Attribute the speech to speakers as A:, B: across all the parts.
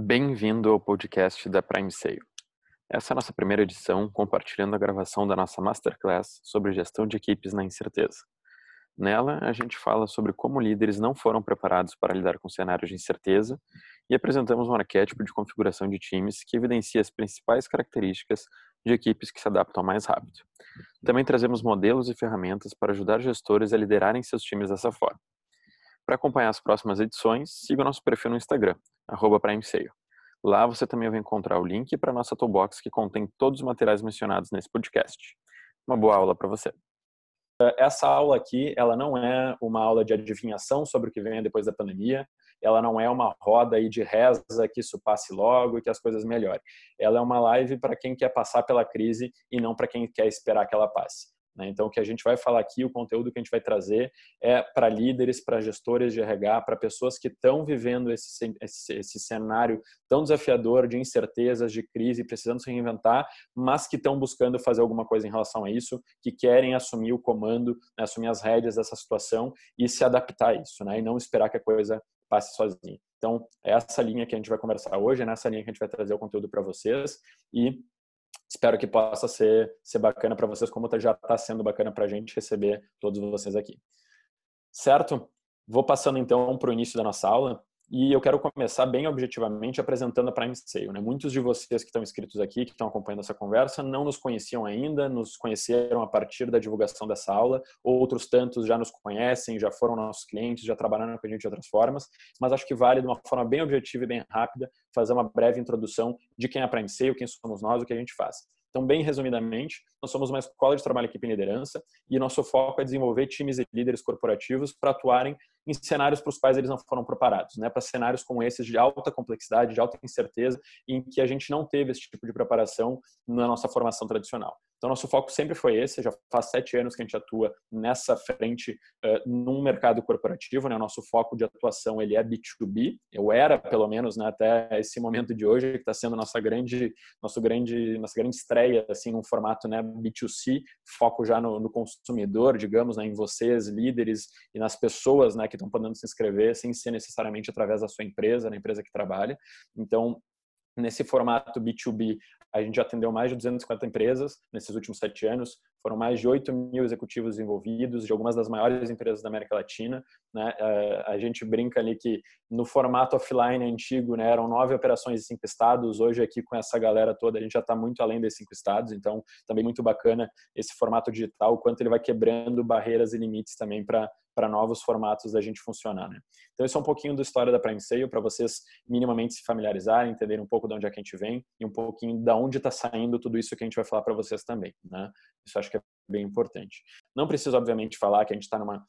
A: Bem-vindo ao podcast da Prime Sale. Essa é a nossa primeira edição, compartilhando a gravação da nossa Masterclass sobre gestão de equipes na incerteza. Nela, a gente fala sobre como líderes não foram preparados para lidar com cenários de incerteza e apresentamos um arquétipo de configuração de times que evidencia as principais características de equipes que se adaptam mais rápido. Também trazemos modelos e ferramentas para ajudar gestores a liderarem seus times dessa forma. Para acompanhar as próximas edições, siga o nosso perfil no Instagram, PrimeSale. Lá você também vai encontrar o link para a nossa toolbox que contém todos os materiais mencionados nesse podcast. Uma boa aula para você.
B: Essa aula aqui, ela não é uma aula de adivinhação sobre o que vem depois da pandemia, ela não é uma roda aí de reza que isso passe logo e que as coisas melhorem. Ela é uma live para quem quer passar pela crise e não para quem quer esperar que ela passe. Né? Então, o que a gente vai falar aqui, o conteúdo que a gente vai trazer é para líderes, para gestores de RH, para pessoas que estão vivendo esse, esse, esse, cenário tão desafiador de incertezas, de crise, precisando se reinventar, mas que estão buscando fazer alguma coisa em relação a isso, que querem assumir o comando, né, assumir as rédeas dessa situação e se adaptar a isso, né? e não esperar que a coisa passe sozinha. Então, é essa linha que a gente vai conversar hoje, é nessa linha que a gente vai trazer o conteúdo para vocês e espero que possa ser, ser bacana para vocês, como já está sendo bacana para a gente receber todos vocês aqui. Certo? Vou passando então para o início da nossa aula. E eu quero começar bem objetivamente apresentando a Prime Sale. Né? Muitos de vocês que estão inscritos aqui, que estão acompanhando essa conversa, não nos conheciam ainda, nos conheceram a partir da divulgação dessa aula. Outros tantos já nos conhecem, já foram nossos clientes, já trabalharam com a gente de outras formas. Mas acho que vale, de uma forma bem objetiva e bem rápida, fazer uma breve introdução de quem é a Prime Sale, quem somos nós, o que a gente faz. Então, bem resumidamente, nós somos uma escola de trabalho equipe em liderança e nosso foco é desenvolver times e líderes corporativos para atuarem em cenários para os quais eles não foram preparados, né? para cenários como esses de alta complexidade, de alta incerteza, em que a gente não teve esse tipo de preparação na nossa formação tradicional. Então, nosso foco sempre foi esse. Já faz sete anos que a gente atua nessa frente uh, num mercado corporativo. Né? O nosso foco de atuação ele é B2B. Eu era, pelo menos, né, até esse momento de hoje, que está sendo nossa grande, nosso grande, nossa grande estreia, assim, num formato né, B2C, foco já no, no consumidor, digamos, né, em vocês, líderes, e nas pessoas né, que estão podendo se inscrever, sem ser necessariamente através da sua empresa, da empresa que trabalha. Então, Nesse formato B2B, a gente já atendeu mais de 250 empresas nesses últimos sete anos. Foram mais de 8 mil executivos envolvidos, de algumas das maiores empresas da América Latina. Né? Eh, a gente brinca ali que no formato offline antigo né, eram nove operações em cinco estados. Hoje, aqui com essa galera toda, a gente já está muito além desses cinco estados. Então, também muito bacana esse formato digital, o quanto ele vai quebrando barreiras e limites também para para novos formatos da gente funcionar. Né? Então, isso é um pouquinho da história da Prime Sale, para vocês minimamente se familiarizarem, entenderem um pouco de onde é que a gente vem e um pouquinho de onde está saindo tudo isso que a gente vai falar para vocês também. Né? Isso acho que é bem importante. Não preciso, obviamente, falar que a gente está numa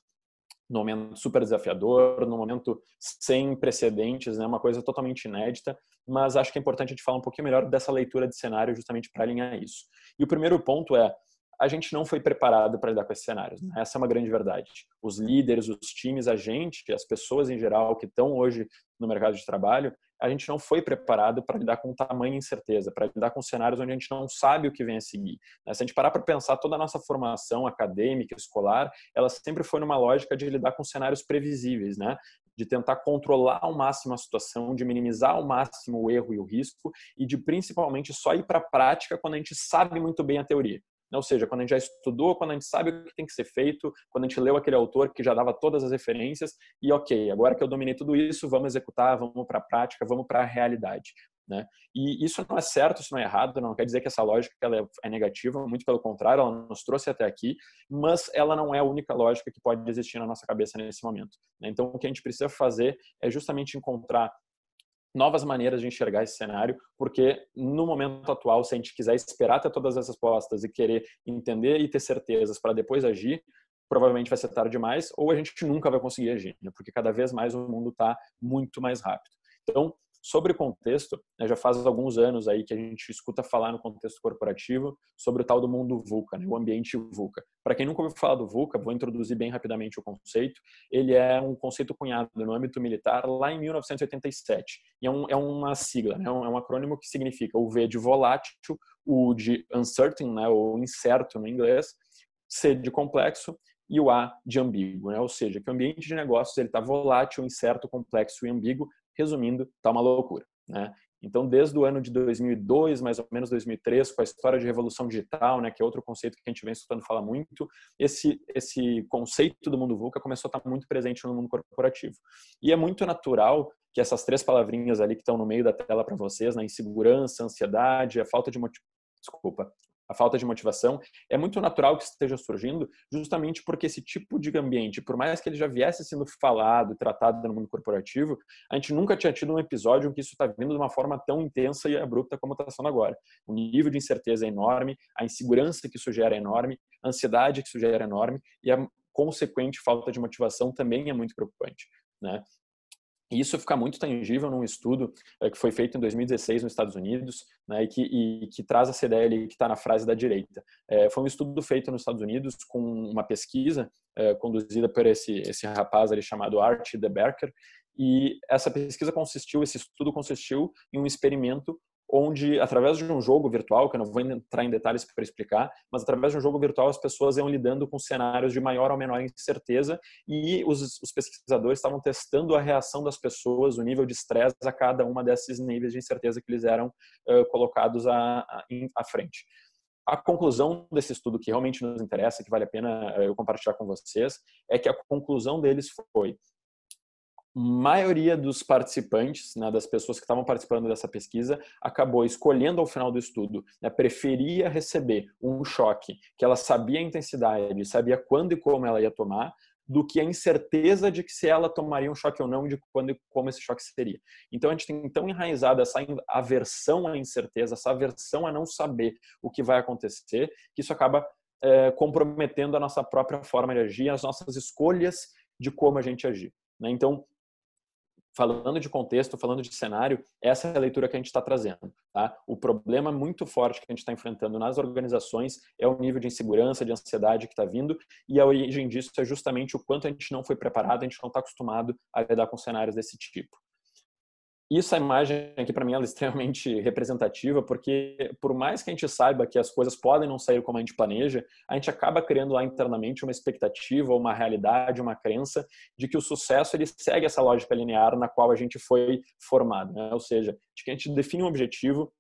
B: num momento super desafiador, num momento sem precedentes, né, uma coisa totalmente inédita, mas acho que é importante a gente falar um pouquinho melhor dessa leitura de cenário justamente para alinhar isso. E o primeiro ponto é, a gente não foi preparado para lidar com esses cenários. Né? Essa é uma grande verdade. Os líderes, os times, a gente, as pessoas em geral que estão hoje no mercado de trabalho, a gente não foi preparado para lidar com tamanha incerteza, para lidar com cenários onde a gente não sabe o que vem a seguir. Né? Se a gente parar para pensar, toda a nossa formação acadêmica, escolar, ela sempre foi numa lógica de lidar com cenários previsíveis, né? de tentar controlar ao máximo a situação, de minimizar ao máximo o erro e o risco e de principalmente só ir para a prática quando a gente sabe muito bem a teoria. Né? Ou seja, quando a gente já estudou, quando a gente sabe o que tem que ser feito, quando a gente leu aquele autor que já dava todas as referências e ok, agora que eu dominei tudo isso, vamos executar, vamos para a prática, vamos para a realidade. Né? E isso não é certo, isso não é errado, não quer dizer que essa lógica ela é, é negativa, muito pelo contrário, ela nos trouxe até aqui, mas ela não é a única lógica que pode existir na nossa cabeça nesse momento. Né? Então, o que a gente precisa fazer é justamente encontrar novas maneiras de enxergar esse cenário, porque no momento atual, se a gente quiser esperar ter todas essas respostas e querer entender e ter certezas para depois agir, provavelmente vai ser tarde demais, ou a gente nunca vai conseguir agir, né? porque cada vez mais o mundo está muito mais rápido. Então, Sobre contexto, né, já faz alguns anos aí que a gente escuta falar no contexto corporativo sobre o tal do mundo VUCA, né, o ambiente VUCA. Para quem nunca ouviu falar do VUCA, vou introduzir bem rapidamente o conceito. Ele é um conceito cunhado no âmbito militar lá em 1987. E é, um, é uma sigla, né, é um acrônimo que significa o V de volátil, o de uncertain, né, ou incerto no inglês, C de complexo e o A de ambíguo, né? ou seja, que o ambiente de negócios está volátil, incerto, complexo e ambíguo, Resumindo, tá uma loucura. né? Então, desde o ano de 2002, mais ou menos 2003, com a história de revolução digital, né, que é outro conceito que a gente vem escutando falar muito, esse esse conceito do mundo VUCA começou a estar muito presente no mundo corporativo. E é muito natural que essas três palavrinhas ali que estão no meio da tela para vocês, né, insegurança, ansiedade, a falta de desculpa, a falta de motivação, é muito natural que esteja surgindo, justamente porque esse tipo de ambiente, por mais que ele já viesse sendo falado, tratado no mundo corporativo, a gente nunca tinha tido um episódio em que isso está vindo de uma forma tão intensa e abrupta como está sendo agora. O nível de incerteza é enorme, a insegurança que isso gera é enorme, a ansiedade que isso gera é enorme e a consequente falta de motivação também é muito preocupante. Né? E isso fica muito tangível num estudo é, que foi feito em 2016 nos Estados Unidos, né, e, que, e, que traz ideia ali que está na frase da direita. É, foi um estudo feito nos Estados Unidos com uma pesquisa é, conduzida por esse, esse rapaz ali chamado Art De Berker, e essa pesquisa consistiu, esse estudo consistiu em um experimento onde, através de um jogo virtual, que eu não vou entrar em detalhes para explicar, mas através de um jogo virtual as pessoas iam lidando com cenários de maior ou menor incerteza e os, os pesquisadores estavam testando a reação das pessoas, o nível de estresse a cada uma desses níveis de incerteza que eles eram uh, colocados à, à, à frente. A conclusão desse estudo que realmente nos interessa, que vale a pena eu compartilhar com vocês, é que a conclusão deles foi maioria dos participantes, né, das pessoas que estavam participando dessa pesquisa, acabou escolhendo ao final do estudo, né, preferia receber um choque que ela sabia a intensidade, sabia quando e como ela ia tomar, do que a incerteza de que se ela tomaria um choque ou não, de quando e como esse choque seria. Então a gente tem tão enraizada essa aversão à incerteza, essa aversão a não saber o que vai acontecer, que isso acaba é, comprometendo a nossa própria forma de agir, as nossas escolhas de como a gente agir. Né? Então, falando de contexto, falando de cenário, essa é a leitura que a gente está trazendo. Tá? O problema muito forte que a gente está enfrentando nas organizações é o nível de insegurança, de ansiedade que está vindo, e a origem disso é justamente o quanto a gente não foi preparado, a gente não está acostumado a lidar com cenários desse tipo isso, a imagem aqui para mim ela é extremamente representativa, porque por mais que a gente saiba que as coisas podem não sair como a gente planeja, a gente acaba criando lá internamente uma expectativa, uma realidade, uma crença de que o sucesso ele segue essa lógica linear na qual a gente foi formado, né? ou seja, de que a gente define um objetivo,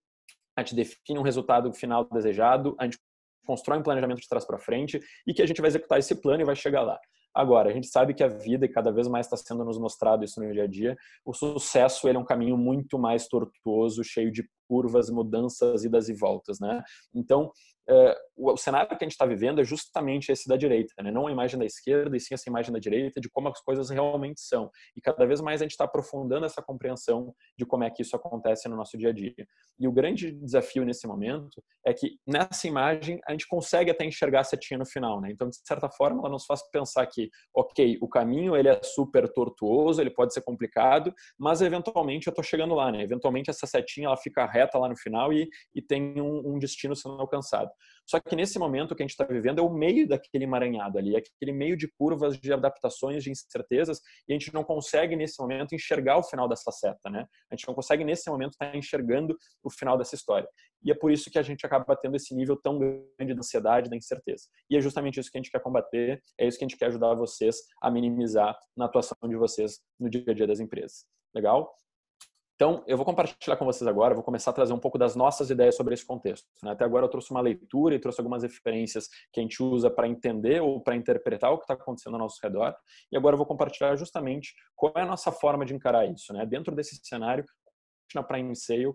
B: a gente define um resultado final desejado, a gente constrói um planejamento de trás para frente e que a gente vai executar esse plano e vai chegar lá. Agora, a gente sabe que a vida, e cada vez mais está sendo nos mostrado isso no dia a dia, o sucesso ele é um caminho muito mais tortuoso, cheio de curvas, mudanças, idas e voltas, né? Então, é, o, cenário que a gente está vivendo é justamente esse da direita, né? não a imagem da esquerda, e sim essa imagem da direita de como as coisas realmente são. E cada vez mais a gente está aprofundando essa compreensão de como é que isso acontece no nosso dia a dia. E o grande desafio nesse momento é que nessa imagem a gente consegue até enxergar a setinha no final, né? Então, de certa forma, ela nos faz pensar que, ok, o caminho ele é super tortuoso, ele pode ser complicado, mas eventualmente eu estou chegando lá, né? Eventualmente essa setinha ela fica reta lá no final e, e tem um, um destino sendo alcançado. Só que nesse momento que a gente está vivendo é o meio daquele emaranhado ali, é aquele meio de curvas, de adaptações, de incertezas, e a gente não consegue nesse momento enxergar o final dessa seta, né? A gente não consegue nesse momento estar tá enxergando o final dessa história. E é por isso que a gente acaba tendo esse nível tão grande de ansiedade, da incerteza. E é justamente isso que a gente quer combater, é isso que a gente quer ajudar vocês a minimizar na atuação de vocês no dia a dia das empresas. Legal? Então, eu vou compartilhar com vocês agora, vou começar a trazer um pouco das nossas ideias sobre esse contexto. Né? Até agora eu trouxe uma leitura e trouxe algumas referências que a gente usa para entender ou para interpretar o que está acontecendo ao nosso redor. E agora eu vou compartilhar justamente qual é a nossa forma de encarar isso. Né? Dentro desse cenário, na Prime Sale,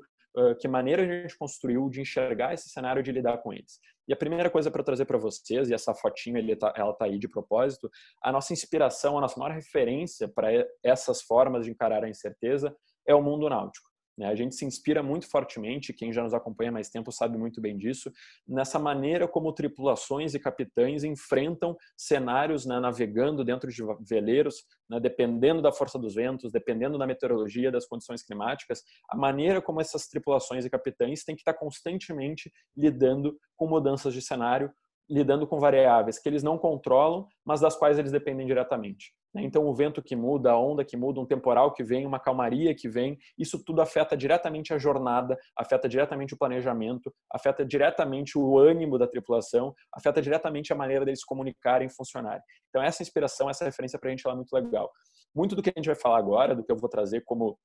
B: que maneira a gente construiu de enxergar esse cenário de lidar com eles. E a primeira coisa para trazer para vocês, e essa fotinha tá, ela está aí de propósito, a nossa inspiração, a nossa maior referência para essas formas de encarar a incerteza é o mundo náutico. Né? A gente se inspira muito fortemente, quem já nos acompanha mais tempo sabe muito bem disso, nessa maneira como tripulações e capitães enfrentam cenários né, navegando dentro de veleiros, né, dependendo da força dos ventos, dependendo da meteorologia, das condições climáticas, a maneira como essas tripulações e capitães têm que estar constantemente lidando com mudanças de cenário, lidando com variáveis que eles não controlam, mas das quais eles dependem diretamente. Né? Então, o vento que muda, a onda que muda, um temporal que vem, uma calmaria que vem, isso tudo afeta diretamente a jornada, afeta diretamente o planejamento, afeta diretamente o ânimo da tripulação, afeta diretamente a maneira deles comunicarem e funcionarem. Então, essa inspiração, essa referência para a gente é muito legal. Muito do que a gente vai falar agora, do que eu vou trazer como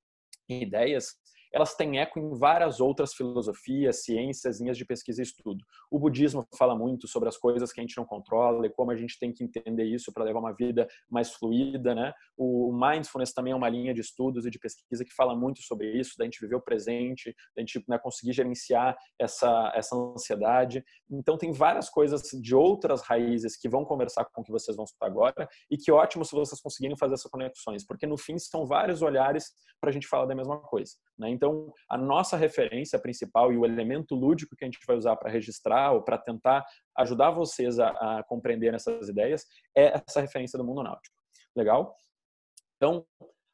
B: ideias, elas têm eco em várias outras filosofias, ciências, linhas de pesquisa e estudo. O budismo fala muito sobre as coisas que a gente não controla e como a gente tem que entender isso para levar uma vida mais fluida, né? O mindfulness também é uma linha de estudos e de pesquisa que fala muito sobre isso, da gente viver o presente, da gente né, conseguir gerenciar essa, essa ansiedade. Então, tem várias coisas de outras raízes que vão conversar com o que vocês vão escutar agora e que ótimo se vocês conseguirem fazer essas conexões, porque no fim são vários olhares para a gente falar da mesma coisa. Né? Então, a nossa referência principal e o elemento lúdico que a gente vai usar para registrar ou para tentar ajudar vocês a, a compreender essas ideias é essa referência do mundo náutico. Legal? Então,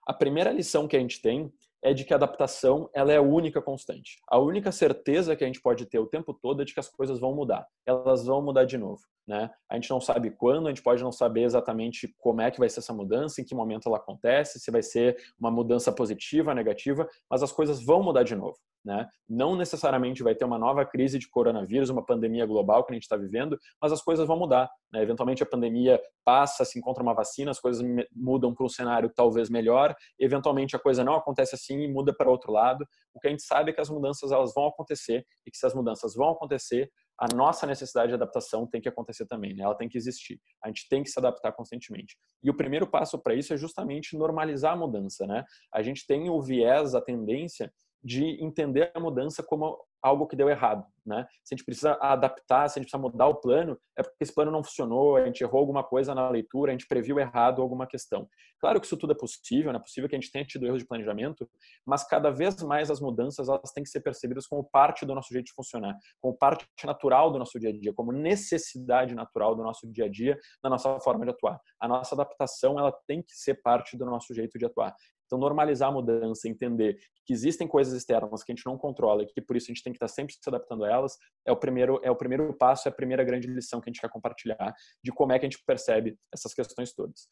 B: a primeira lição que a gente tem é de que a adaptação ela é a única constante. A única certeza que a gente pode ter o tempo todo é de que as coisas vão mudar. Elas vão mudar de novo. Né? A gente não sabe quando, a gente pode não saber exatamente como é que vai ser essa mudança, em que momento ela acontece, se vai ser uma mudança positiva, negativa, mas as coisas vão mudar de novo. Né? Não necessariamente vai ter uma nova crise de coronavírus, uma pandemia global que a gente está vivendo, mas as coisas vão mudar. Né? Eventualmente a pandemia passa, se encontra uma vacina, as coisas mudam para um cenário talvez melhor. Eventualmente a coisa não acontece assim e muda para outro lado. O que a gente sabe é que as mudanças elas vão acontecer e que se as mudanças vão acontecer, a nossa necessidade de adaptação tem que acontecer também, né? ela tem que existir. A gente tem que se adaptar constantemente. E o primeiro passo para isso é justamente normalizar a mudança. Né? A gente tem o viés, a tendência de entender a mudança como algo que deu errado, né? Se a gente precisa adaptar, se a gente precisa mudar o plano, é porque esse plano não funcionou, a gente errou alguma coisa na leitura, a gente previu errado alguma questão. Claro que isso tudo é possível, né? é possível que a gente tenha tido erros de planejamento, mas cada vez mais as mudanças elas têm que ser percebidas como parte do nosso jeito de funcionar, como parte natural do nosso dia a dia, como necessidade natural do nosso dia a dia, da nossa forma de atuar. A nossa adaptação ela tem que ser parte do nosso jeito de atuar. Então, normalizar a mudança, entender que existem coisas externas que a gente não controla e que por isso a gente tem que estar sempre se adaptando a elas, é o primeiro, é o primeiro passo, é a primeira grande lição que a gente quer compartilhar de como é que a gente percebe essas questões todas.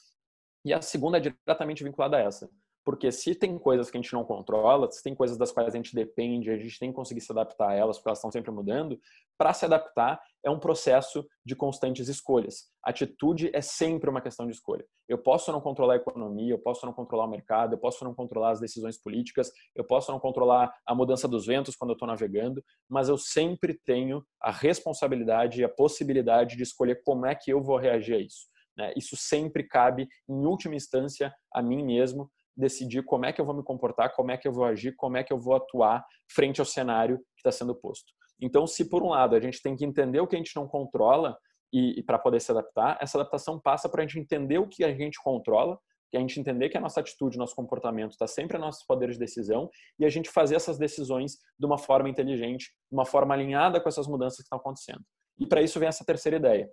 B: E a segunda é diretamente vinculada a essa. Porque se tem coisas que a gente não controla, se tem coisas das quais a gente depende, a gente tem que conseguir se adaptar a elas, porque elas estão sempre mudando, para se adaptar é um processo de constantes escolhas. Atitude é sempre uma questão de escolha. Eu posso não controlar a economia, eu posso não controlar o mercado, eu posso não controlar as decisões políticas, eu posso não controlar a mudança dos ventos quando eu estou navegando, mas eu sempre tenho a responsabilidade e a possibilidade de escolher como é que eu vou reagir a isso. Né? Isso sempre cabe, em última instância, a mim mesmo decidir como é que eu vou me comportar, como é que eu vou agir, como é que eu vou atuar frente ao cenário que está sendo posto. Então, se por um lado a gente tem que entender o que a gente não controla e, e para poder se adaptar, essa adaptação passa para a gente entender o que a gente controla, que a gente entender que a nossa atitude, nosso comportamento está sempre a nossos poderes de decisão e a gente fazer essas decisões de uma forma inteligente, de uma forma alinhada com essas mudanças que estão acontecendo. E para isso vem essa terceira ideia,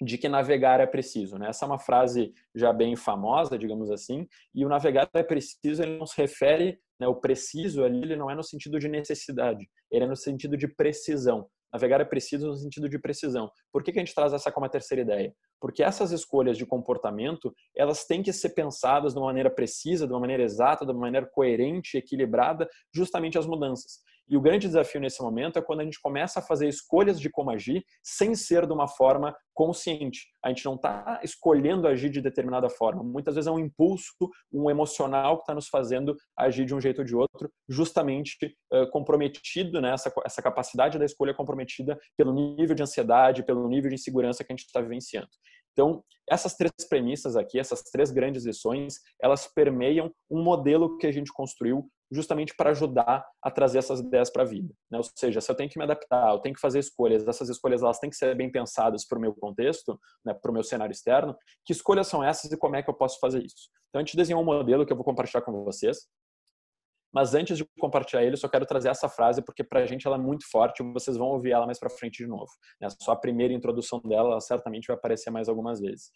B: de que navegar é preciso. Né? Essa é uma frase já bem famosa, digamos assim, e o navegar é preciso, ele não se refere, né, o preciso ali, ele não é no sentido de necessidade, ele é no sentido de precisão. Navegar é preciso no sentido de precisão. Por que, que a gente traz essa como a terceira ideia? Porque essas escolhas de comportamento, elas têm que ser pensadas de uma maneira precisa, de uma maneira exata, de uma maneira coerente, equilibrada, justamente às mudanças. E o grande desafio nesse momento é quando a gente começa a fazer escolhas de como agir sem ser de uma forma consciente. A gente não está escolhendo agir de determinada forma. Muitas vezes é um impulso, um emocional que está nos fazendo agir de um jeito ou de outro, justamente uh, comprometido, né? essa, essa capacidade da escolha comprometida pelo nível de ansiedade, pelo nível de insegurança que a gente está vivenciando. Então, essas três premissas aqui, essas três grandes lições, elas permeiam um modelo que a gente construiu justamente para ajudar a trazer essas ideias para a vida. Né? Ou seja, se eu tenho que me adaptar, eu tenho que fazer escolhas, essas escolhas elas têm que ser bem pensadas para o meu contexto, né, para o meu cenário externo, que escolhas são essas e como é que eu posso fazer isso? Então a gente desenhou um modelo que eu vou compartilhar com vocês, mas antes de compartilhar ele, eu só quero trazer essa frase porque para a gente ela é muito forte vocês vão ouvir ela mais para frente de novo. Né? Só a primeira introdução dela ela certamente vai aparecer mais algumas vezes.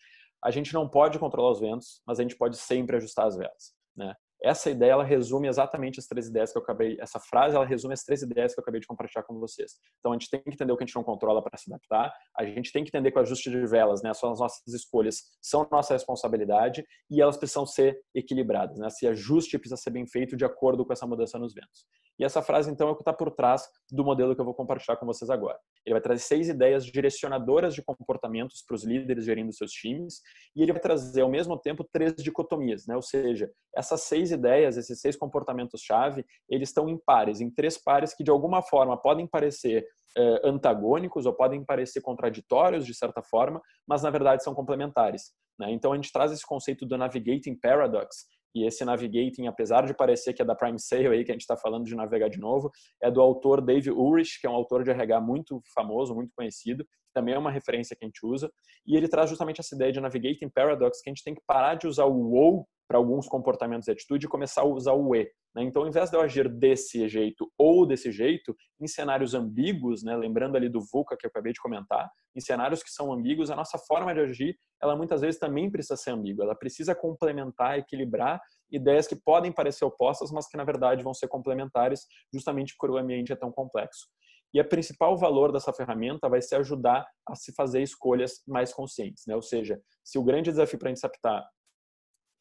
B: A gente não pode controlar os ventos, mas a gente pode sempre ajustar as velas. Né? Essa ideia ela resume exatamente as três ideias que eu acabei, essa frase ela resume as três ideias que eu acabei de compartilhar com vocês. Então a gente tem que entender o que a gente não controla para se adaptar, a gente tem que entender que o ajuste de velas, né, são as nossas escolhas, são nossa responsabilidade e elas precisam ser equilibradas, né? Esse ajuste precisa ser bem feito de acordo com essa mudança nos ventos. E essa frase, então, é o que está por trás do modelo que eu vou compartilhar com vocês agora. Ele vai trazer seis ideias direcionadoras de comportamentos para os líderes gerindo seus times, e ele vai trazer, ao mesmo tempo, três dicotomias, né? Ou seja, essas seis ideias, esses seis comportamentos-chave, eles estão em pares, em três pares que, de alguma forma, podem parecer eh, antagônicos ou podem parecer contraditórios, de certa forma, mas, na verdade, são complementares. Né? Então, a gente traz esse conceito do Navigating Paradox, e esse navigating, apesar de parecer que é da Prime Sale aí, que a gente está falando de navegar de novo, é do autor Dave Ulrich, que é um autor de RH muito famoso, muito conhecido, também é uma referência que a gente usa, e ele traz justamente essa ideia de navigating paradox, que a gente tem que parar de usar o ou para alguns comportamentos e atitude e começar a usar o e. Né? Então, ao invés de eu agir desse jeito ou desse jeito, em cenários ambíguos, né? lembrando ali do VUCA que eu acabei de comentar, em cenários que são ambíguos, a nossa forma de agir, ela muitas vezes também precisa ser ambígua, ela precisa complementar, equilibrar ideias que podem parecer opostas, mas que na verdade vão ser complementares, justamente porque o ambiente é tão complexo. E o principal valor dessa ferramenta vai ser ajudar a se fazer escolhas mais conscientes, né? Ou seja, se o grande desafio para a gente se adaptar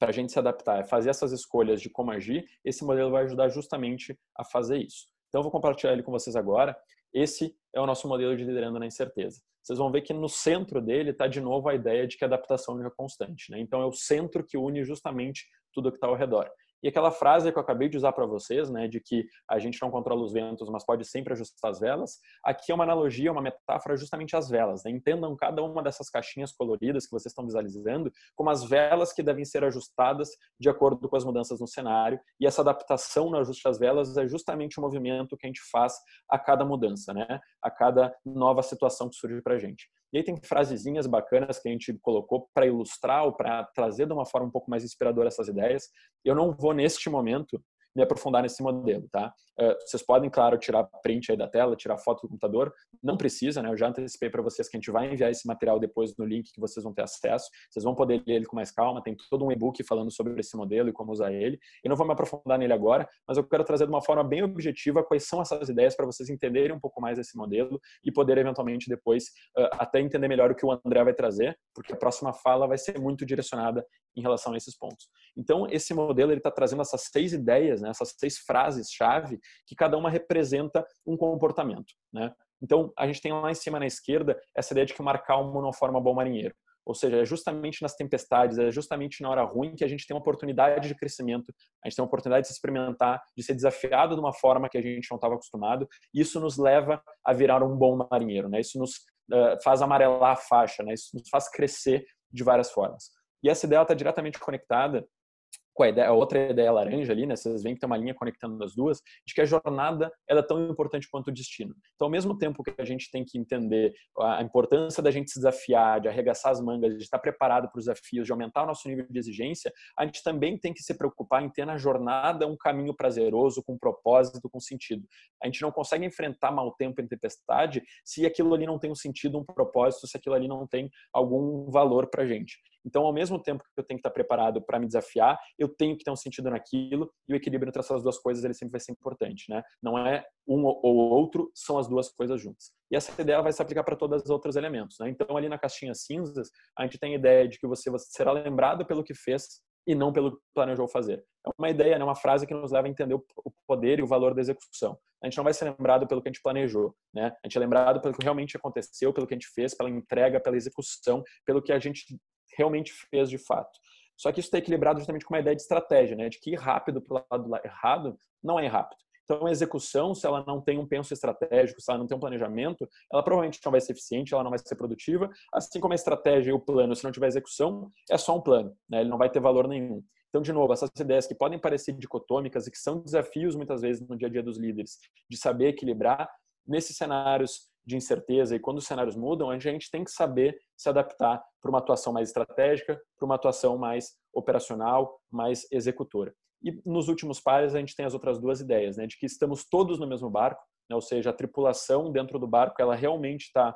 B: para a gente se adaptar, é fazer essas escolhas de como agir, esse modelo vai ajudar justamente a fazer isso. Então, eu vou compartilhar ele com vocês agora. Esse é o nosso modelo de liderando na incerteza. Vocês vão ver que no centro dele está de novo a ideia de que a adaptação é constante. Né? Então, é o centro que une justamente tudo que está ao redor. E aquela frase que eu acabei de usar para vocês, né, de que a gente não controla os ventos, mas pode sempre ajustar as velas, aqui é uma analogia, uma metáfora justamente às velas. Né? Entendam cada uma dessas caixinhas coloridas que vocês estão visualizando como as velas que devem ser ajustadas de acordo com as mudanças no cenário. E essa adaptação no ajuste às velas é justamente o movimento que a gente faz a cada mudança, né? a cada nova situação que surge para a gente. E aí tem frasezinhas bacanas que a gente colocou para ilustrar ou para trazer de uma forma um pouco mais inspiradora essas ideias. Eu não vou neste momento me aprofundar nesse modelo, tá? Uh, vocês podem, claro, tirar print aí da tela, tirar foto do computador, não precisa, né? Eu já antecipei para vocês que a gente vai enviar esse material depois no link que vocês vão ter acesso. Vocês vão poder ler ele com mais calma, tem todo um e-book falando sobre esse modelo e como usar ele. Eu não vou me aprofundar nele agora, mas eu quero trazer de uma forma bem objetiva quais são essas ideias para vocês entenderem um pouco mais esse modelo e poder eventualmente depois uh, até entender melhor o que o André vai trazer, porque a próxima fala vai ser muito direcionada em relação a esses pontos. Então, esse modelo está trazendo essas seis ideias, né, essas seis frases-chave, que cada uma representa um comportamento. Né? Então, a gente tem lá em cima na esquerda essa ideia de que mar calmo não forma bom marinheiro. Ou seja, é justamente nas tempestades, é justamente na hora ruim que a gente tem uma oportunidade de crescimento, a gente tem uma oportunidade de se experimentar, de ser desafiado de uma forma que a gente não estava acostumado. E isso nos leva a virar um bom marinheiro, né? Isso nos uh, faz amarelar a faixa, né? Isso nos faz crescer de várias formas. E essa ideia está diretamente conectada com a, ideia, a outra ideia laranja ali, né? Vocês veem que tem uma linha conectando as duas, de que a jornada ela é tão importante quanto o destino. Então, ao mesmo tempo que a gente tem que entender a importância da gente se desafiar, de arregaçar as mangas, de estar preparado para os desafios, de aumentar o nosso nível de exigência, a gente também tem que se preocupar em ter na jornada um caminho prazeroso, com propósito, com sentido. A gente não consegue enfrentar mau tempo e tempestade se aquilo ali não tem um sentido, um propósito, se aquilo ali não tem algum valor para a gente. Então, ao mesmo tempo que eu tenho que estar preparado para me desafiar, eu tenho que ter um sentido naquilo e o equilíbrio entre essas duas coisas ele sempre vai ser importante, né? Não é um ou outro, são as duas coisas juntas. E essa ideia vai se aplicar para todos os outros elementos, né? Então, ali na caixinha cinzas, a gente tem a ideia de que você será lembrado pelo que fez e não pelo que planejou fazer. É uma ideia, né, uma frase que nos leva a entender o poder e o valor da execução. A gente não vai ser lembrado pelo que a gente planejou, né? A gente é lembrado pelo que realmente aconteceu, pelo que a gente fez, pela entrega, pela execução, pelo que a gente realmente fez de fato. Só que isso está equilibrado justamente com uma ideia de estratégia, né? de que ir rápido para o lado errado não é rápido. Então, a execução, se ela não tem um penso estratégico, se ela não tem um planejamento, ela provavelmente não vai ser eficiente, ela não vai ser produtiva. Assim como a estratégia e o plano, se não tiver execução, é só um plano, né? ele não vai ter valor nenhum. Então, de novo, essas ideias que podem parecer dicotômicas e que são desafios muitas vezes no dia a dia dos líderes, de saber equilibrar, nesses cenários de incerteza e quando os cenários mudam, a gente tem que saber se adaptar para uma atuação mais estratégica, para uma atuação mais operacional, mais executora. E nos últimos pares a gente tem as outras duas ideias, né, de que estamos todos no mesmo barco, né, ou seja, a tripulação dentro do barco ela realmente está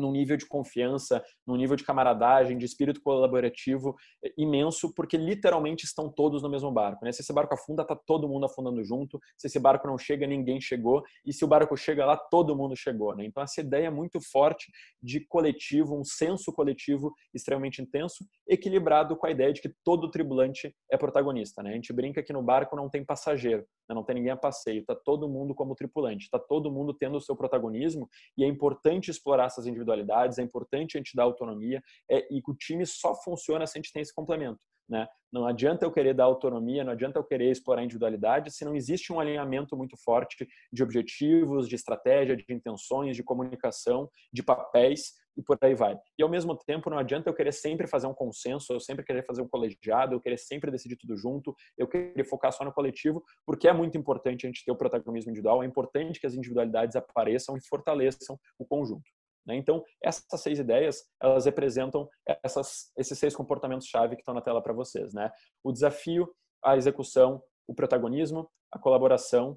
B: num nível de confiança, num nível de camaradagem, de espírito colaborativo é, imenso, porque literalmente estão todos no mesmo barco. Né? Se esse barco afunda, está todo mundo afundando junto. Se esse barco não chega, ninguém chegou. E se o barco chega lá, todo mundo chegou. Né? Então, essa ideia é muito forte de coletivo, um senso coletivo extremamente intenso, equilibrado com a ideia de que todo tribulante é protagonista. Né? A gente brinca que no barco não tem passageiro, né? não tem ninguém a passeio, está todo mundo como tripulante, está todo mundo tendo o seu protagonismo e é importante explorar essas individualidades, é importante a gente dar autonomia é, e que o time só funciona se a gente tem esse complemento. Né? Não adianta eu querer dar autonomia, não adianta eu querer explorar individualidade se não existe um alinhamento muito forte de objetivos, de estratégia, de intenções, de comunicação, de papéis e por aí vai. E ao mesmo tempo, não adianta eu querer sempre fazer um consenso, eu sempre querer fazer um colegiado, eu querer sempre decidir tudo junto, eu querer focar só no coletivo, porque é muito importante a gente ter o protagonismo individual, é importante que as individualidades apareçam e fortaleçam o conjunto. Né? Então, essas seis ideias, elas representam essas, esses seis comportamentos-chave que estão na tela para vocês. Né? O desafio, a execução, o protagonismo, a colaboração,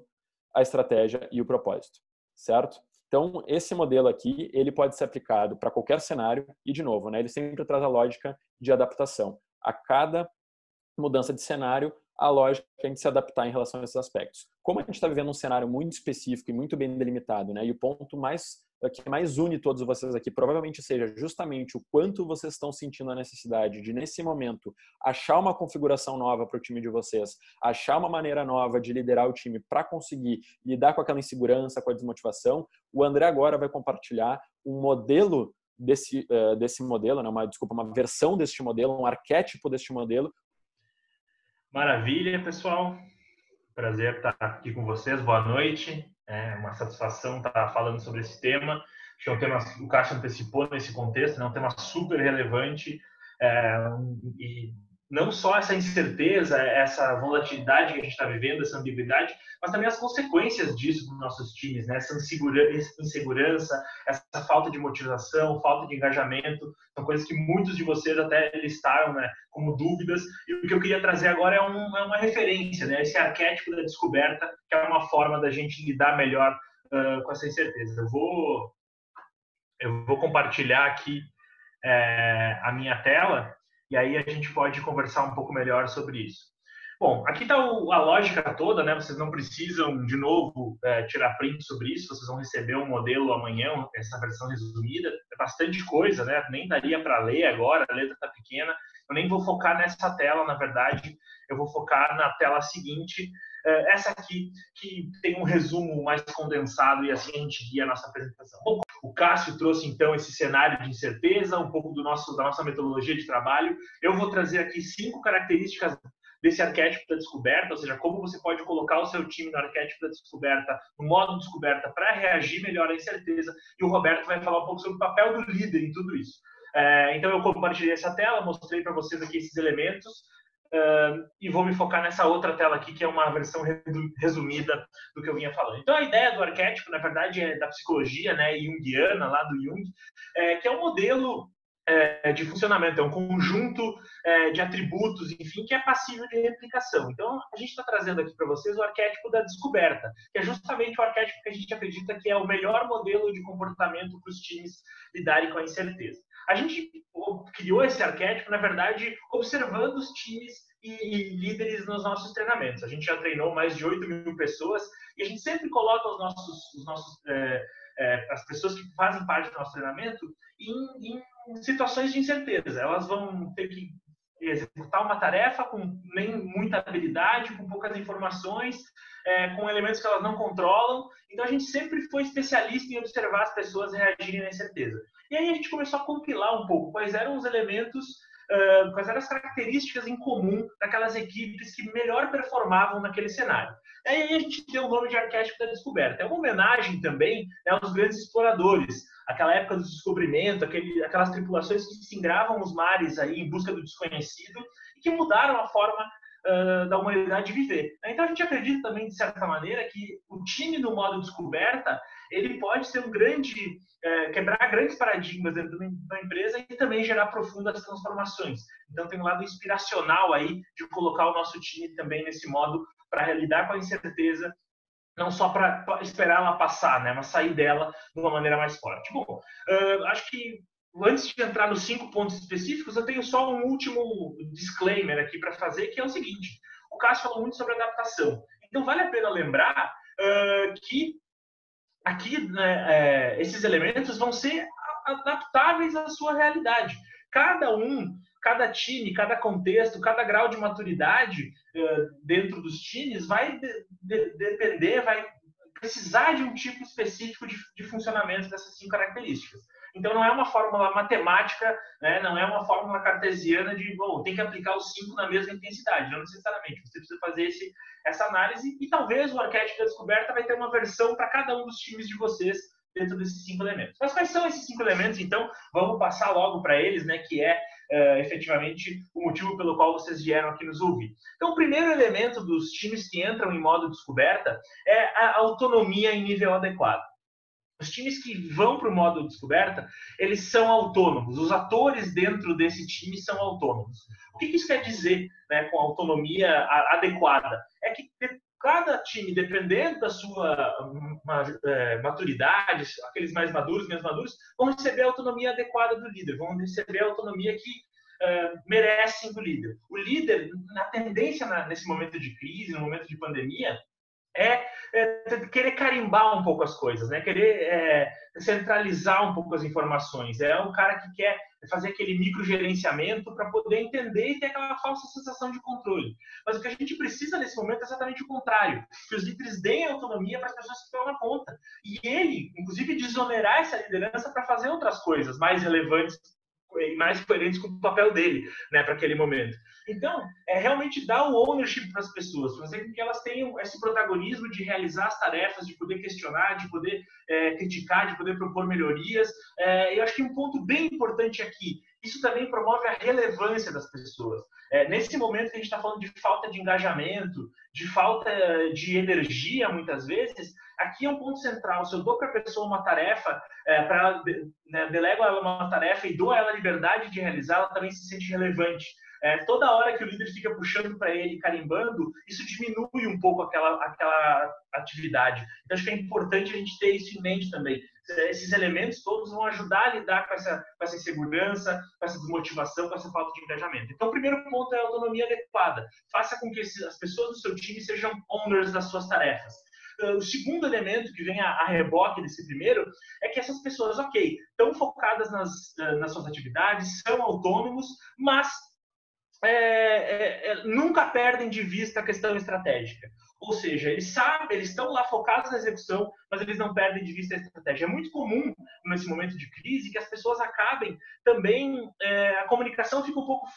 B: a estratégia e o propósito, certo? Então, esse modelo aqui, ele pode ser aplicado para qualquer cenário e, de novo, né, ele sempre traz a lógica de adaptação. A cada mudança de cenário, a lógica é a gente se adaptar em relação a esses aspectos. Como a gente está vivendo um cenário muito específico e muito bem delimitado, né, e o ponto mais que mais une todos vocês aqui provavelmente seja justamente o quanto vocês estão sentindo a necessidade de, nesse momento, achar uma configuração nova para o time de vocês, achar uma maneira nova de liderar o time para conseguir lidar com aquela insegurança, com a desmotivação. O André agora vai compartilhar um modelo desse, uh, desse modelo, né? uma, desculpa, uma versão deste modelo, um arquétipo deste modelo.
C: Maravilha, pessoal. Prazer estar aqui com vocês. Boa noite. É uma satisfação estar falando sobre esse tema. Que é um tema, o Caixa antecipou nesse contexto, é um tema super relevante é, e não só essa incerteza, essa volatilidade que a gente está vivendo, essa ambiguidade, mas também as consequências disso nos nossos times, né? essa insegurança, essa falta de motivação, falta de engajamento, são coisas que muitos de vocês até listaram né, como dúvidas, e o que eu queria trazer agora é, um, é uma referência, né? esse arquétipo da descoberta, que é uma forma da gente lidar melhor uh, com essa incerteza. Eu vou, eu vou compartilhar aqui é, a minha tela, e aí a gente pode conversar um pouco melhor sobre isso. Bom, aqui está a lógica toda, né? Vocês não precisam, de novo, é, tirar print sobre isso, vocês vão receber um modelo amanhã, essa versão resumida. É bastante coisa, né? Nem daria para ler agora, a letra está pequena. Eu nem vou focar nessa tela, na verdade, eu vou focar na tela seguinte, essa aqui, que tem um resumo mais condensado e assim a gente guia a nossa apresentação. Bom, o Cássio trouxe então esse cenário de incerteza, um pouco do nosso, da nossa metodologia de trabalho. Eu vou trazer aqui cinco características desse arquétipo da descoberta, ou seja, como você pode colocar o seu time no arquétipo da descoberta, no modo descoberta, para reagir melhor à incerteza. E o Roberto vai falar um pouco sobre o papel do líder em tudo isso. É, então, eu compartilhei essa tela, mostrei para vocês aqui esses elementos. Uh, e vou me focar nessa outra tela aqui, que é uma versão resumida do que eu vinha falando. Então, a ideia do arquétipo, na verdade, é da psicologia né, junguiana, lá do Jung, é, que é um modelo é, de funcionamento, é um conjunto é, de atributos, enfim, que é passível de replicação. Então, a gente está trazendo aqui para vocês o arquétipo da descoberta, que é justamente o arquétipo que a gente acredita que é o melhor modelo de comportamento para os times lidarem com a incerteza. A gente criou esse arquétipo, na verdade, observando os times e, e, líderes nos nossos treinamentos. A gente já treinou mais de 8 mil pessoas e a gente sempre coloca os nossos, os nossos é, é, as pessoas que fazem parte do nosso treinamento em, em situações de incerteza. Elas vão ter que executar uma tarefa com nem muita habilidade, com poucas informações, é, com elementos que elas não controlam. Então a gente sempre foi especialista em observar as pessoas reagirem à incerteza. E aí a gente começou a compilar um pouco quais eram os elementos, uh, quais eram as características em comum daquelas equipes que melhor performavam naquele cenário. E aí a gente deu o nome de arquétipo da descoberta. É uma homenagem também né, aos grandes exploradores, aquela época do descobrimento, aquele, aquelas tripulações que se engravam os mares aí em busca do desconhecido e que mudaram a forma uh, da humanidade viver. Então a gente acredita também, de certa maneira, que o time no modo descoberta ele pode ser um grande uh, quebrar grandes paradigmas dentro da empresa e também gerar profundas transformações. Então tem um lado inspiracional aí de colocar o nosso time também nesse modo para lidar com a incerteza não só para esperar ela passar, né, mas sair dela de uma maneira mais forte. Bom, uh, acho que antes de entrar nos cinco pontos específicos, eu tenho só um último disclaimer aqui para fazer, que é o seguinte: o Cássio falou muito sobre adaptação. Então, vale a pena lembrar uh, que aqui né, é, esses elementos vão ser adaptáveis à sua realidade. Cada um cada time, cada contexto, cada grau de maturidade uh, dentro dos times vai de, de, depender, vai precisar de um tipo específico de, de funcionamento dessas cinco características. Então, não é uma fórmula matemática, né? não é uma fórmula cartesiana de, bom, tem que aplicar os cinco na mesma intensidade. Não necessariamente. Você precisa fazer esse, essa análise e talvez o arquétipo da descoberta vai ter uma versão para cada um dos times de vocês dentro desses cinco elementos. Mas quais são esses cinco elementos, então? Vamos passar logo para eles, né? Que é uh, efetivamente o motivo pelo qual vocês vieram aqui nos ouvir. Então, o primeiro elemento dos times que entram em modo descoberta é a autonomia em nível adequado. Os times que vão para o modo descoberta, eles são autônomos. Os atores dentro desse time são autônomos. O que isso quer dizer né, com autonomia adequada? É que cada time, dependendo da sua é, maturidade, aqueles mais maduros, menos maduros, vão receber a autonomia adequada do líder, vão receber a autonomia que uh, merecem do líder. O líder, na tendência na, nesse momento de crise, no momento de pandemia, é, é, querer carimbar um pouco as coisas, né? Querer é, centralizar um pouco as informações. É um cara que quer fazer aquele microgerenciamento para poder entender e ter aquela falsa sensação de controle. Mas o que a gente precisa nesse momento é exatamente o contrário, que os líderes deem autonomia para as pessoas que estão na ponta. E ele, inclusive, desonerar essa liderança para fazer outras coisas mais relevantes mais coerentes com o papel dele, né, para aquele momento. Então, é realmente dar o ownership para as pessoas, fazer com que elas tenham esse protagonismo de realizar as tarefas, de poder questionar, de poder é, criticar, de poder propor melhorias. É, eu acho que um ponto bem importante aqui, isso também promove a relevância das pessoas. É, nesse momento que a gente está falando de falta de engajamento, de falta de energia, muitas vezes, aqui é um ponto central. Se eu dou para a pessoa uma tarefa, é, para né, delego a ela uma tarefa e dou a ela liberdade de realizar, ela também se sente relevante. É, toda hora que o líder fica puxando para ele, carimbando, isso diminui um pouco aquela, aquela atividade. Então, acho que é importante a gente ter isso em mente também. Esses elementos todos vão ajudar a lidar com essa, com essa insegurança, com essa desmotivação, com essa falta de engajamento. Então, o primeiro ponto é a autonomia adequada. Faça com que as pessoas do seu time sejam owners das suas tarefas o segundo elemento que vem a, a, reboque desse primeiro é que essas pessoas, ok, estão focadas nas, nas suas atividades, são autônomos, mas é, é, é, nunca perdem de vista a questão estratégica. Ou seja, eles sabem, eles estão lá focados na execução, mas eles não perdem de vista a estratégia. É muito comum nesse momento de crise que as pessoas acabem também é, a comunicação fica um pouco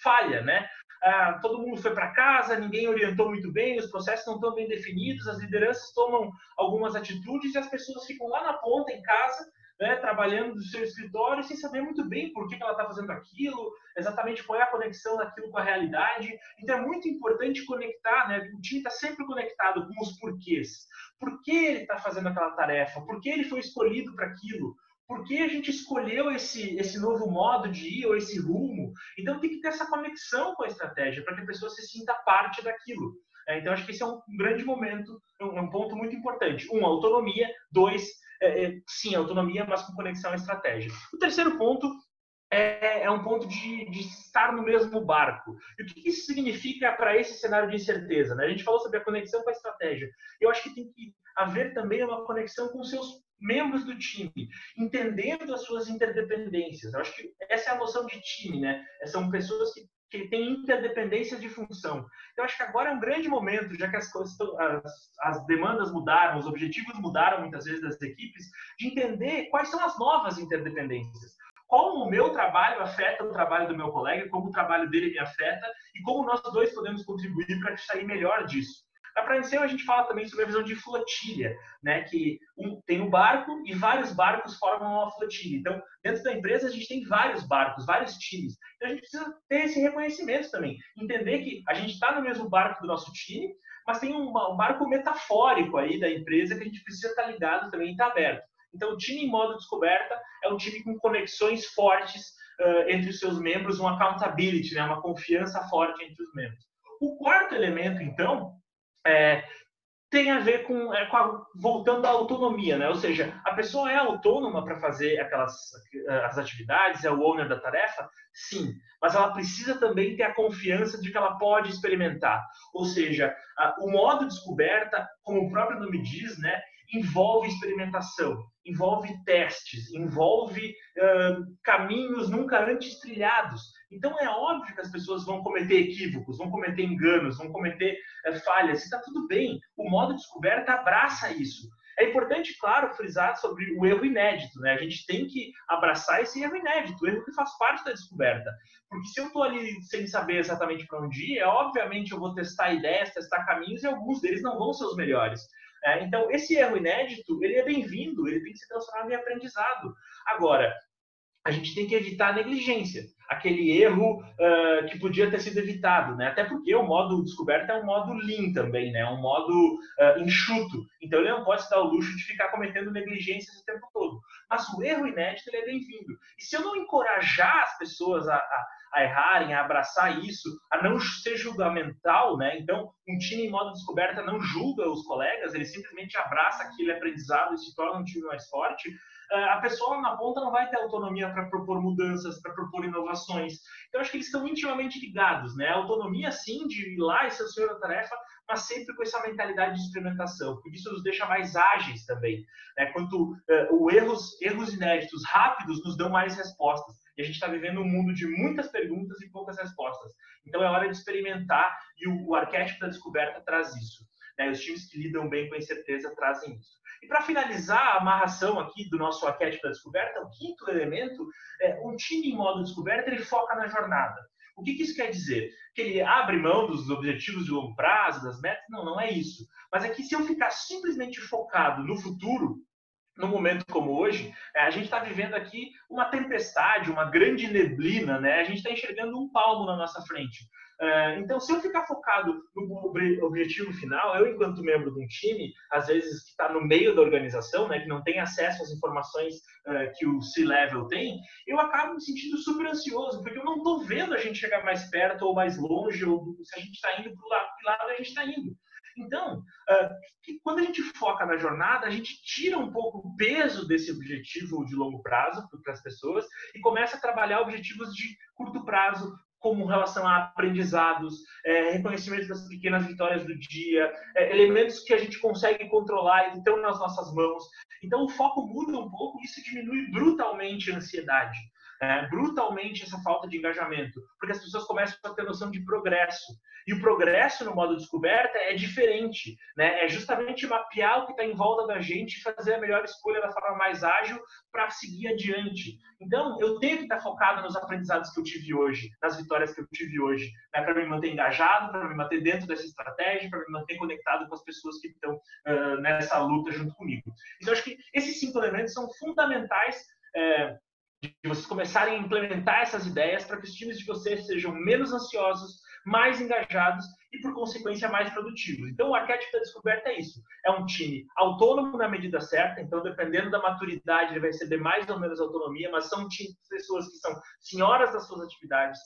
C: falha, né? Ah, todo mundo foi para casa, ninguém orientou muito bem, os processos não estão bem definidos, as lideranças tomam algumas atitudes e as pessoas ficam lá na ponta em casa né, trabalhando do seu escritório sem saber muito bem por que, que ela está fazendo aquilo, exatamente qual é a conexão daquilo com a realidade. Então é muito importante conectar, né? O time está sempre conectado com os porquês. Por que ele está fazendo aquela tarefa? Por que ele foi escolhido para aquilo? Por que a gente escolheu esse, esse novo modo de ir ou esse rumo? Então tem que ter essa conexão com a estratégia para que a pessoa se sinta parte daquilo. É, então acho que esse é um grande momento, um, um ponto muito importante. Um, autonomia. Dois, é, é, sim, autonomia, mas com conexão à estratégia. O terceiro ponto é, é um ponto de, de, estar no mesmo barco. E o que isso significa para esse cenário de incerteza? Né? A gente falou sobre a conexão com a estratégia. Eu acho que tem que haver também uma conexão com seus membros do time, entendendo as suas interdependências. Eu acho que essa é a noção de time, né? São pessoas que que tem interdependência de função. Eu acho que agora é um grande momento, já que as, coisas, as, as demandas mudaram, os objetivos mudaram muitas vezes das equipes, de entender quais são as novas interdependências. Como o meu trabalho afeta o trabalho do meu colega, como o trabalho dele me afeta e como nós dois podemos contribuir para sair melhor disso. Na Pranceu a gente fala também sobre a visão de flotilha, né? Que um, tem um barco e vários barcos formam uma flotilha. Então, dentro da empresa a gente tem vários barcos, vários times. Então a gente precisa ter esse reconhecimento também, entender que a gente está no mesmo barco do nosso time, mas tem um, um, barco metafórico aí da empresa que a gente precisa estar tá ligado também e estar tá aberto. Então, o time em modo descoberta é um time com conexões fortes uh, entre os seus membros, um accountability, né? uma confiança forte entre os membros. O quarto elemento, então, é, tem a ver com, é, com a, voltando à autonomia, né? Ou seja, a pessoa é autônoma para fazer aquelas as atividades, é o owner da tarefa, sim, mas ela precisa também ter a confiança de que ela pode experimentar. Ou seja, a, o modo descoberta, como o próprio nome diz, né, envolve experimentação, envolve testes, envolve uh, caminhos nunca antes trilhados. Então é óbvio que as pessoas vão cometer equívocos, vão cometer enganos, vão cometer é, falhas. Está tudo bem. O modo descoberta abraça isso. É importante, claro, frisar sobre o erro inédito, né? A gente tem que abraçar esse erro inédito, o erro que faz parte da descoberta. Porque se eu estou ali sem saber exatamente para onde ir, é, obviamente eu vou testar ideias, testar caminhos e alguns deles não vão ser os melhores. É, então, esse erro inédito, ele é bem-vindo, ele tem que ser transformado em aprendizado. Agora, a gente tem que evitar a negligência, aquele erro uh, que podia ter sido evitado, né? Até porque o modo descoberta é um modo lean também, né? Um modo uh, enxuto. Então ele não pode se dar o luxo de ficar cometendo negligências o tempo todo. Mas o erro inédito ele é bem-vindo. E se eu não encorajar as pessoas a, a, a, errarem, a abraçar isso, a não ser julgamental, né? Então um time em modo descoberta não julga os colegas, ele simplesmente abraça aquele aprendizado e se torna um time mais forte a pessoa na ponta não vai ter autonomia para propor mudanças, para propor inovações. Então, acho que eles estão intimamente ligados, né? A autonomia, sim, de ir lá e ser o senhor da tarefa, mas sempre com essa mentalidade de experimentação, porque isso nos deixa mais ágeis também. Né? Quanto uh, erros, erros inéditos rápidos nos dão mais respostas. E a gente está vivendo um mundo de muitas perguntas e poucas respostas. Então, é hora de experimentar e o, o arquétipo da descoberta traz isso. Né? Os times que lidam bem com a incerteza trazem isso. E para finalizar a amarração aqui do nosso arquétipo da descoberta, o quinto elemento é um time em modo descoberta, ele foca na jornada. O que, que, isso quer dizer? Que ele abre mão dos objetivos de longo prazo, das metas? Não, não é isso. Mas é que se eu ficar simplesmente focado no futuro, num momento como hoje, é, a gente está vivendo aqui uma tempestade, uma grande neblina, né? A gente está enxergando um palmo na nossa frente. É, então, se eu ficar focado no objetivo final, eu, enquanto membro de um time, às vezes que está no meio da organização, né, que não tem acesso às informações uh, que o C-Level tem, eu acabo me sentindo super ansioso, porque eu não estou vendo a gente chegar mais perto ou mais longe, ou se a gente está indo para o lado, que lado a gente está indo. Então, uh, quando a gente foca na jornada, a gente tira um pouco o peso desse objetivo de longo prazo para as pessoas e começa a trabalhar objetivos de curto prazo, como relação a aprendizados, é, reconhecimento das pequenas vitórias do dia, é, elementos que a gente consegue controlar e estão nas nossas mãos. Então o foco muda um pouco e isso diminui brutalmente a ansiedade, é, brutalmente essa falta de engajamento, porque as pessoas começam a ter noção de progresso. E o progresso no modo descoberta é diferente, né? É justamente mapear o que está em volta da gente e fazer a melhor escolha da forma mais ágil para seguir adiante. Então, eu tenho que estar tá focado nos aprendizados que eu tive hoje, nas vitórias que eu tive hoje, né? para me manter engajado, para me manter dentro dessa estratégia, para me manter conectado com as pessoas que estão uh, nessa luta junto comigo. Então, acho que esses cinco elementos são fundamentais. É, de vocês começarem a implementar essas ideias para que os times de vocês sejam menos ansiosos, mais engajados e, por consequência, mais produtivos. Então, o arquétipo da descoberta é isso. É um time autônomo na medida certa, então, dependendo da maturidade, ele vai receber mais ou menos autonomia, mas são pessoas que são senhoras das suas atividades,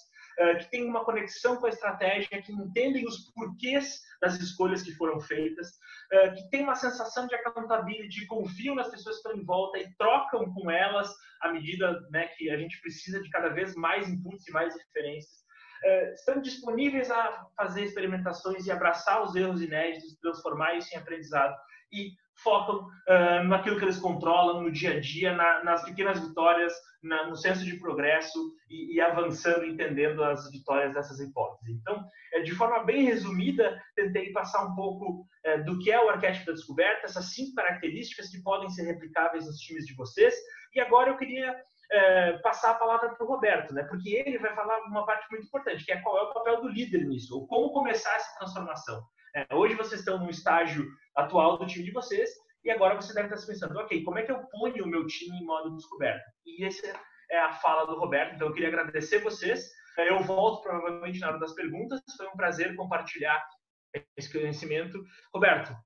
C: que têm uma conexão com a estratégia, que entendem os porquês das escolhas que foram feitas, eh, que têm uma sensação de accountability, confiam nas pessoas que estão em volta e trocam com elas à medida né, que a gente precisa de cada vez mais inputs e mais referências. É, estão disponíveis a fazer experimentações e abraçar os erros inéditos, transformar isso em aprendizado. E focam uh, naquilo que eles controlam no dia a dia, na, nas pequenas vitórias, na, no senso de progresso e, e, avançando, entendendo as vitórias dessas hipóteses. Então, é, de forma bem resumida, tentei passar um pouco é, do que é o arquétipo da descoberta, essas cinco características que podem ser replicáveis nos times de vocês. E agora eu queria é, passar a palavra para o Roberto, né? Porque ele vai falar uma parte muito importante, que é qual é o papel do líder nisso, ou como começar essa transformação. É, hoje vocês estão no estágio atual do time de vocês e agora você deve estar se pensando, ok, como é que eu ponho o meu time em modo descoberto? E essa é a fala do Roberto. Então eu queria agradecer vocês. É, eu volto provavelmente na hora das perguntas. Foi um prazer compartilhar esse conhecimento. Roberto,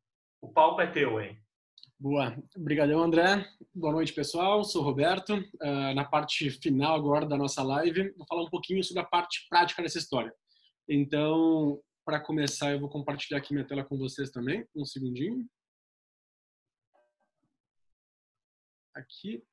C: o palco é teu, hein?
D: Boa. Obrigadão, André. Boa noite, pessoal. Sou Roberto. Uh, na parte final agora da nossa live, vou falar um pouquinho sobre a parte prática dessa história. Então, para começar, eu vou compartilhar aqui minha tela com vocês também. Um segundinho. Aqui.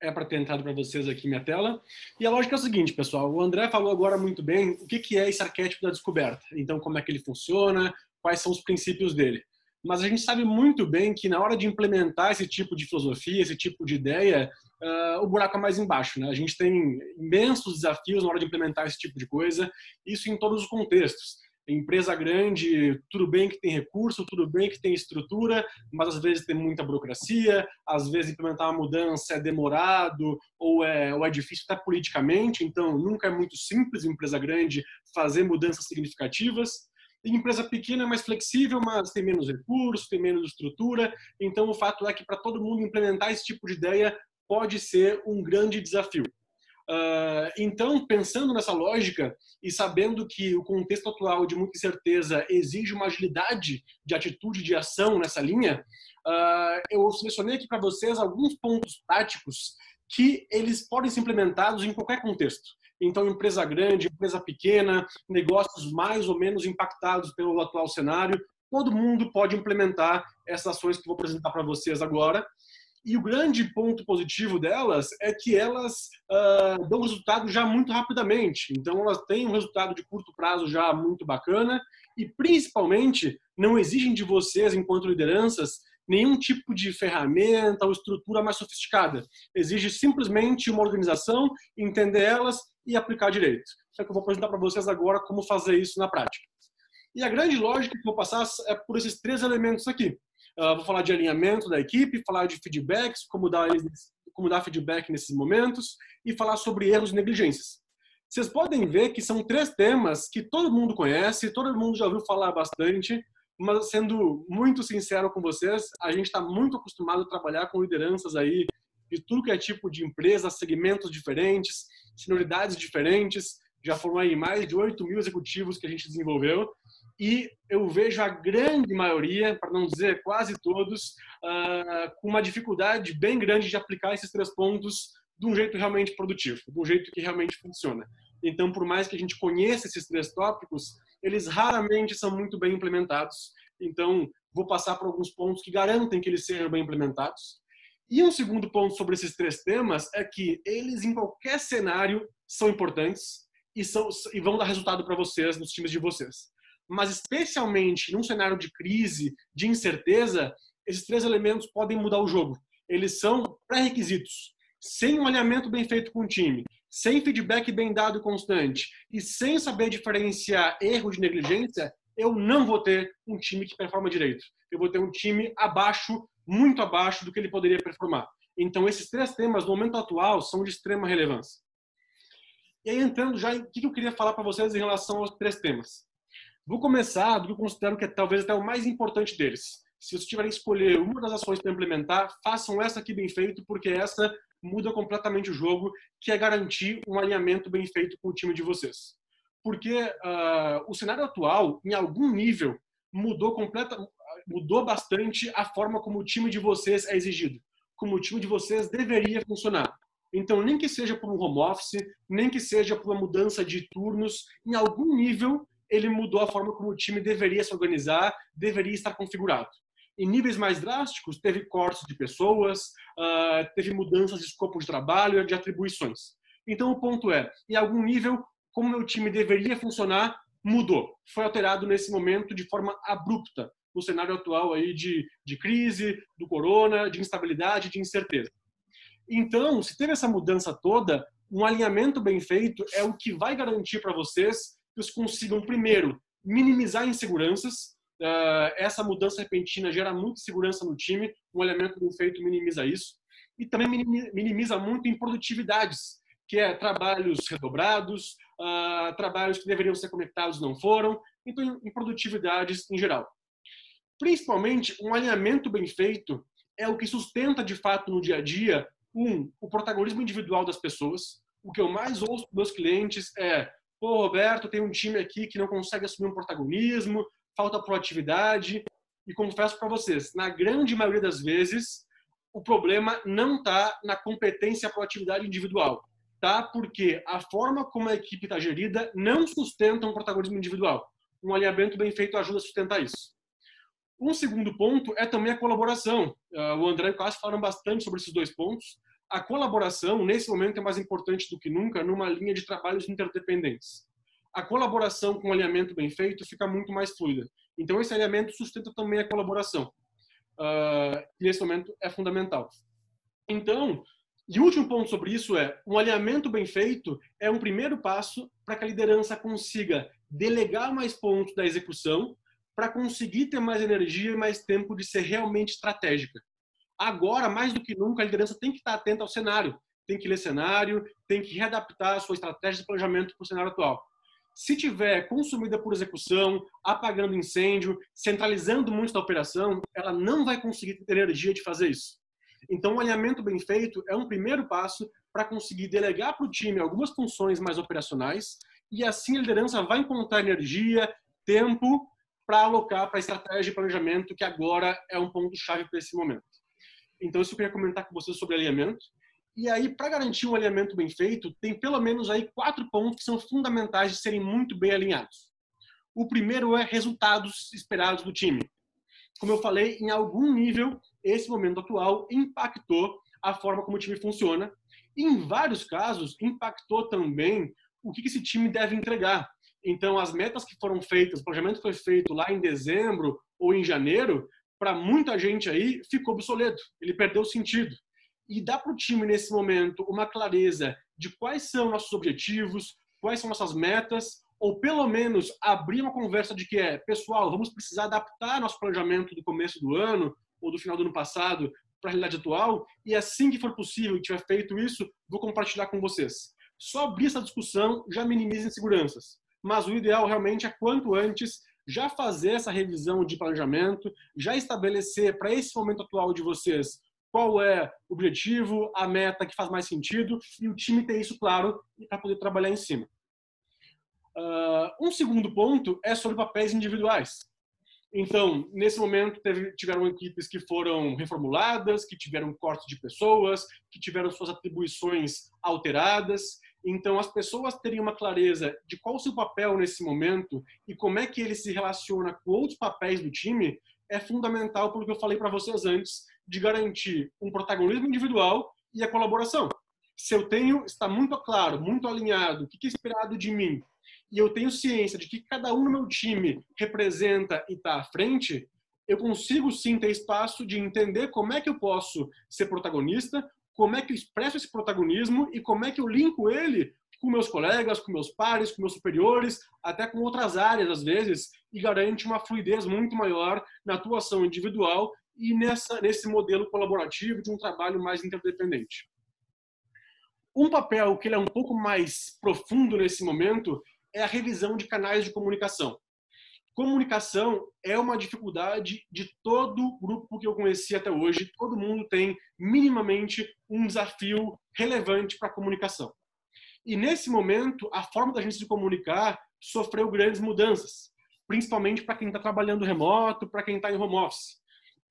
D: É para ter entrado para vocês aqui minha tela. E a lógica é o seguinte, pessoal. O André falou agora muito bem o que é esse arquétipo da descoberta. Então, como é que ele funciona, quais são os princípios dele. Mas a gente sabe muito bem que na hora de implementar esse tipo de filosofia, esse tipo de ideia, uh, o buraco é mais embaixo. Né? A gente tem imensos desafios na hora de implementar esse tipo de coisa, isso em todos os contextos. Empresa grande, tudo bem que tem recurso, tudo bem que tem estrutura, mas às vezes tem muita burocracia, às vezes implementar uma mudança é demorado ou é, ou é difícil até politicamente, então nunca é muito simples em empresa grande fazer mudanças significativas. Em empresa pequena é mais flexível, mas tem menos recursos, tem menos estrutura. Então, o fato é que para todo mundo implementar esse tipo de ideia pode ser um grande desafio. Uh, então, pensando nessa lógica e sabendo que o contexto atual de muita incerteza exige uma agilidade de atitude, de ação nessa linha, uh, eu selecionei aqui para vocês alguns pontos práticos que eles podem ser implementados em qualquer contexto. Então, empresa grande, empresa pequena, negócios mais ou menos impactados pelo atual cenário, todo mundo pode implementar essas ações que vou apresentar para vocês agora. E o grande ponto positivo delas é que elas uh, dão resultado já muito rapidamente. Então, elas têm um resultado de curto prazo já muito bacana e, principalmente, não exigem de vocês, enquanto lideranças, nenhum tipo de ferramenta ou estrutura mais sofisticada. Exige simplesmente uma organização, entender elas e aplicar direito. Só que eu vou apresentar para vocês agora como fazer isso na prática. E a grande lógica que eu vou passar é por esses três elementos aqui. Uh, vou falar de alinhamento da equipe, falar de feedbacks, como dar, como dar feedback nesses momentos e falar sobre erros e negligências. Vocês podem ver que são três temas que todo mundo conhece, todo mundo já ouviu falar bastante, mas sendo muito sincero com vocês, a gente está muito acostumado a trabalhar com lideranças aí de tudo que é tipo de empresa, segmentos diferentes, senioridades diferentes. Já foram aí mais de 8 mil executivos que a gente desenvolveu. E eu vejo a grande maioria, para não dizer quase todos, uh, com uma dificuldade bem grande de aplicar esses três pontos de um jeito realmente produtivo, de um jeito que realmente funciona. Então, por mais que a gente conheça esses três tópicos, eles raramente são muito bem implementados. Então, vou passar por alguns pontos que garantem que eles sejam bem implementados. E um segundo ponto sobre esses três temas é que eles, em qualquer cenário, são importantes e, são, e vão dar resultado para vocês, nos times de vocês. Mas, especialmente num cenário de crise, de incerteza, esses três elementos podem mudar o jogo. Eles são pré-requisitos. Sem um alinhamento bem feito com o time, sem feedback bem dado constante e sem saber diferenciar erro de negligência, eu não vou ter um time que performa direito. Eu vou ter um time abaixo, muito abaixo do que ele poderia performar. Então, esses três temas, no momento atual, são de extrema relevância. E aí, entrando já em o que eu queria falar para vocês em relação aos três temas. Vou começar do que eu considero que é talvez até o mais importante deles. Se vocês tiverem que escolher uma das ações para implementar, façam essa aqui bem feito, porque essa muda completamente o jogo, que é garantir um alinhamento bem feito com o time de vocês. Porque uh, o cenário atual, em algum nível, mudou completa, mudou bastante a forma como o time de vocês é exigido, como o time de vocês deveria funcionar. Então, nem que seja por um home office, nem que seja por uma mudança de turnos, em algum nível ele mudou a forma como o time deveria se organizar, deveria estar configurado. Em níveis mais drásticos, teve cortes de pessoas, uh, teve mudanças de escopo de trabalho, de atribuições. Então, o ponto é, em algum nível, como meu time deveria funcionar, mudou. Foi alterado nesse momento de forma abrupta, no cenário atual aí de, de crise, do corona, de instabilidade, de incerteza. Então, se teve essa mudança toda, um alinhamento bem feito é o que vai garantir para vocês que vocês consigam, primeiro, minimizar inseguranças, essa mudança repentina gera muita segurança no time, um elemento bem feito minimiza isso. E também minimiza muito em produtividades, que é trabalhos redobrados, uh, trabalhos que deveriam ser conectados não foram, então em produtividades em geral. Principalmente, um alinhamento bem feito é o que sustenta de fato no dia a dia, um, o protagonismo individual das pessoas. O que eu mais ouço dos meus clientes é pô, Roberto, tem um time aqui que não consegue assumir um protagonismo, falta proatividade. E confesso para vocês, na grande maioria das vezes, o problema não está na competência proatividade individual, tá? Porque a forma como a equipe está gerida não sustenta um protagonismo individual. Um alinhamento bem feito ajuda a sustentar isso. Um segundo ponto é também a colaboração. Uh, o André e o Cássio falaram bastante sobre esses dois pontos. A colaboração, nesse momento, é mais importante do que nunca numa linha de trabalhos interdependentes a colaboração com o alinhamento bem feito fica muito mais fluida. Então, esse alinhamento sustenta também a colaboração, uh, que nesse momento é fundamental. Então, e o último ponto sobre isso é: um alinhamento bem feito é um primeiro passo para que a liderança consiga delegar mais pontos da execução, para conseguir ter mais energia e mais tempo de ser realmente estratégica. Agora, mais do que nunca, a liderança tem que estar atenta ao cenário, tem que ler cenário, tem que readaptar a sua estratégia de planejamento para o cenário atual. Se tiver consumida por execução, apagando incêndio, centralizando muito da operação, ela não vai conseguir ter energia de fazer isso. Então, o alinhamento bem feito é um primeiro passo para conseguir delegar para o time algumas funções mais operacionais e assim a liderança vai encontrar energia, tempo para alocar para a estratégia de planejamento, que agora é um ponto-chave para esse momento. Então, isso eu queria comentar com vocês sobre alinhamento. E aí, para garantir um alinhamento bem feito, tem pelo menos aí quatro pontos que são fundamentais de serem muito bem alinhados. O primeiro é resultados esperados do time. Como eu falei, em algum nível, esse momento atual impactou a forma como o time funciona. E, em vários casos, impactou também o que esse time deve entregar. Então, as metas que foram feitas, o planejamento foi feito lá em dezembro ou em janeiro, para muita gente aí ficou obsoleto, ele perdeu o sentido e dá para o time, nesse momento, uma clareza de quais são nossos objetivos, quais são nossas metas, ou pelo menos abrir uma conversa de que é, pessoal, vamos precisar adaptar nosso planejamento do começo do ano ou do final do ano passado para a realidade atual, e assim que for possível e tiver feito isso, vou compartilhar com vocês. Só abrir essa discussão já minimiza inseguranças, mas o ideal realmente é quanto antes já fazer essa revisão de planejamento, já estabelecer para esse momento atual de vocês qual é o objetivo, a meta que faz mais sentido e o time ter isso claro para poder trabalhar em cima. Uh, um segundo ponto é sobre papéis individuais. Então, nesse momento, teve, tiveram equipes que foram reformuladas, que tiveram cortes de pessoas, que tiveram suas atribuições alteradas. Então, as pessoas teriam uma clareza de qual o seu papel nesse momento e como é que ele se relaciona com outros papéis do time é fundamental, pelo que eu falei para vocês antes, de garantir um protagonismo individual e a colaboração. Se eu tenho, está muito claro, muito alinhado, o que é esperado de mim, e eu tenho ciência de que cada um no meu time representa e está à frente, eu consigo sim ter espaço de entender como é que eu posso ser protagonista, como é que eu expresso esse protagonismo e como é que eu linko ele com meus colegas, com meus pares, com meus superiores, até com outras áreas às vezes, e garante uma fluidez muito maior na atuação individual e nessa, nesse modelo colaborativo de um trabalho mais interdependente. Um papel que ele é um pouco mais profundo nesse momento é a revisão de canais de comunicação. Comunicação é uma dificuldade de todo grupo que eu conheci até hoje. Todo mundo tem minimamente um desafio relevante para a comunicação. E nesse momento, a forma da gente se comunicar sofreu grandes mudanças, principalmente para quem está trabalhando remoto, para quem está em home office.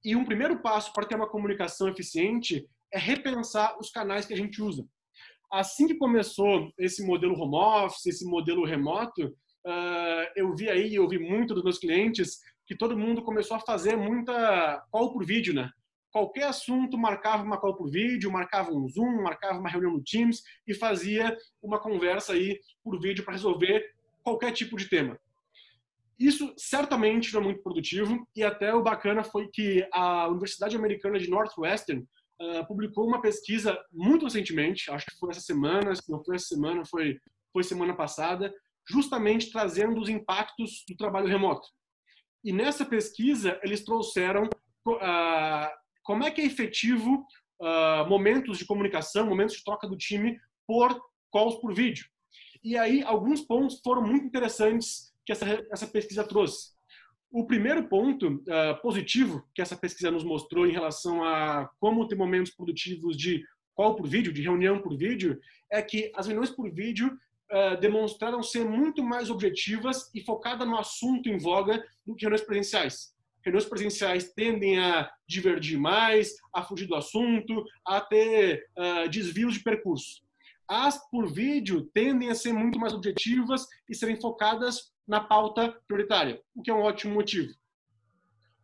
D: E um primeiro passo para ter uma comunicação eficiente é repensar os canais que a gente usa. Assim que começou esse modelo home office, esse modelo remoto, uh, eu vi aí, eu vi muito dos meus clientes que todo mundo começou a fazer muita call por vídeo, né? Qualquer assunto marcava uma call por vídeo, marcava um Zoom, marcava uma reunião no Teams e fazia uma conversa aí por vídeo para resolver qualquer tipo de tema. Isso certamente não é muito produtivo e até o bacana foi que a Universidade Americana de Northwestern uh, publicou uma pesquisa muito recentemente, acho que foi essa semana, se não foi essa semana, foi, foi semana passada, justamente trazendo os impactos do trabalho remoto. E nessa pesquisa eles trouxeram uh, como é que é efetivo uh, momentos de comunicação, momentos de troca do time por calls por vídeo. E aí alguns pontos foram muito interessantes que essa, essa pesquisa trouxe. O primeiro ponto uh, positivo que essa pesquisa nos mostrou em relação a como ter momentos produtivos de call por vídeo, de reunião por vídeo, é que as reuniões por vídeo uh, demonstraram ser muito mais objetivas e focadas no assunto em voga do que reuniões presenciais. Reuniões presenciais tendem a divergir mais, a fugir do assunto, a ter uh, desvios de percurso. As por vídeo tendem a ser muito mais objetivas e serem focadas na pauta prioritária, o que é um ótimo motivo.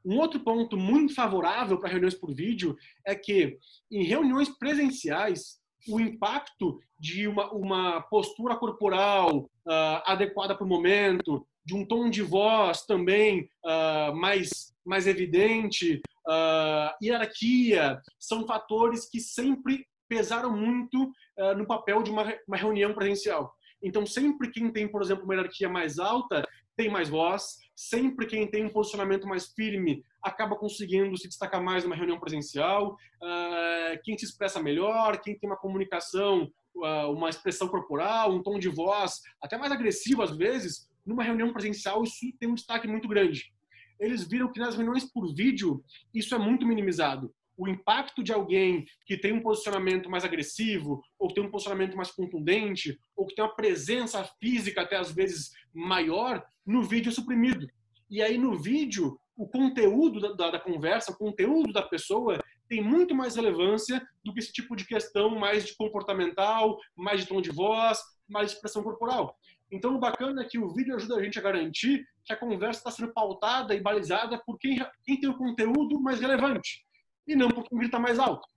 D: Um outro ponto muito favorável para reuniões por vídeo é que, em reuniões presenciais, o impacto de uma, uma postura corporal uh, adequada para o momento, de um tom de voz também uh, mais, mais evidente, uh, hierarquia, são fatores que sempre pesaram muito no papel de uma, uma reunião presencial. Então, sempre quem tem, por exemplo, uma hierarquia mais alta tem mais voz, sempre quem tem um posicionamento mais firme acaba conseguindo se destacar mais numa reunião presencial, uh, quem se expressa melhor, quem tem uma comunicação, uh, uma expressão corporal, um tom de voz, até mais agressivo às vezes, numa reunião presencial isso tem um destaque muito grande. Eles viram que nas reuniões por vídeo isso é muito minimizado o impacto de alguém que tem um posicionamento mais agressivo, ou que tem um posicionamento mais contundente, ou que tem uma presença física até às vezes maior, no vídeo é suprimido. E aí no vídeo, o conteúdo da, da, da conversa, o conteúdo da pessoa tem muito mais relevância do que esse tipo de questão mais de comportamental, mais de tom de voz, mais de expressão corporal. Então, o bacana é que o vídeo ajuda a gente a garantir que a conversa está sendo pautada e balizada por quem, quem tem o conteúdo mais relevante e não porque o grita mais alto.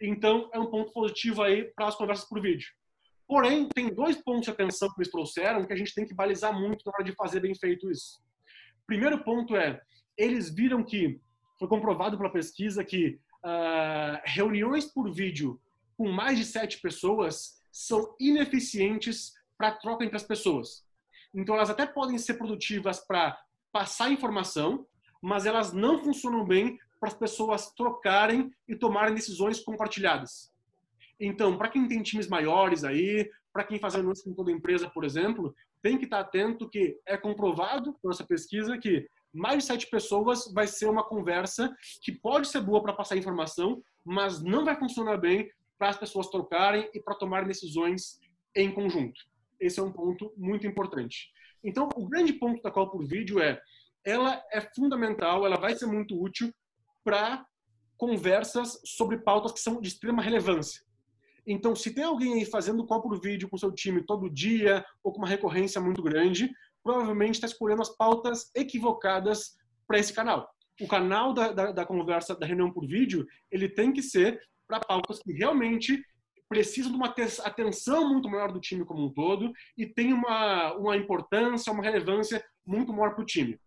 D: Então, é um ponto positivo aí para as conversas por vídeo. Porém, tem dois pontos de atenção que eles trouxeram que a gente tem que balizar muito na hora de fazer bem feito isso. Primeiro ponto é, eles viram que, foi comprovado pela pesquisa que uh, reuniões por vídeo com mais de sete pessoas são ineficientes para troca entre as pessoas. Então, elas até podem ser produtivas para passar informação, mas elas não funcionam bem para as pessoas trocarem e tomarem decisões compartilhadas. Então, para quem tem times maiores aí, para quem faz anúncio em toda empresa, por exemplo, tem que estar atento que é comprovado por essa pesquisa que mais de sete pessoas vai ser uma conversa que pode ser boa para passar informação, mas não vai funcionar bem para as pessoas trocarem e para tomarem decisões em conjunto. Esse é um ponto muito importante. Então, o grande ponto da call por vídeo é ela é fundamental, ela vai ser muito útil para conversas sobre pautas que são de extrema relevância. Então, se tem alguém aí fazendo call por vídeo com seu time todo dia ou com uma recorrência muito grande, provavelmente está escolhendo as pautas equivocadas para esse canal. O canal da, da, da, conversa, da reunião por vídeo, ele tem que ser para pautas que realmente precisam de uma atenção muito maior do time como um todo e tem uma, uma importância, uma relevância muito maior para o time.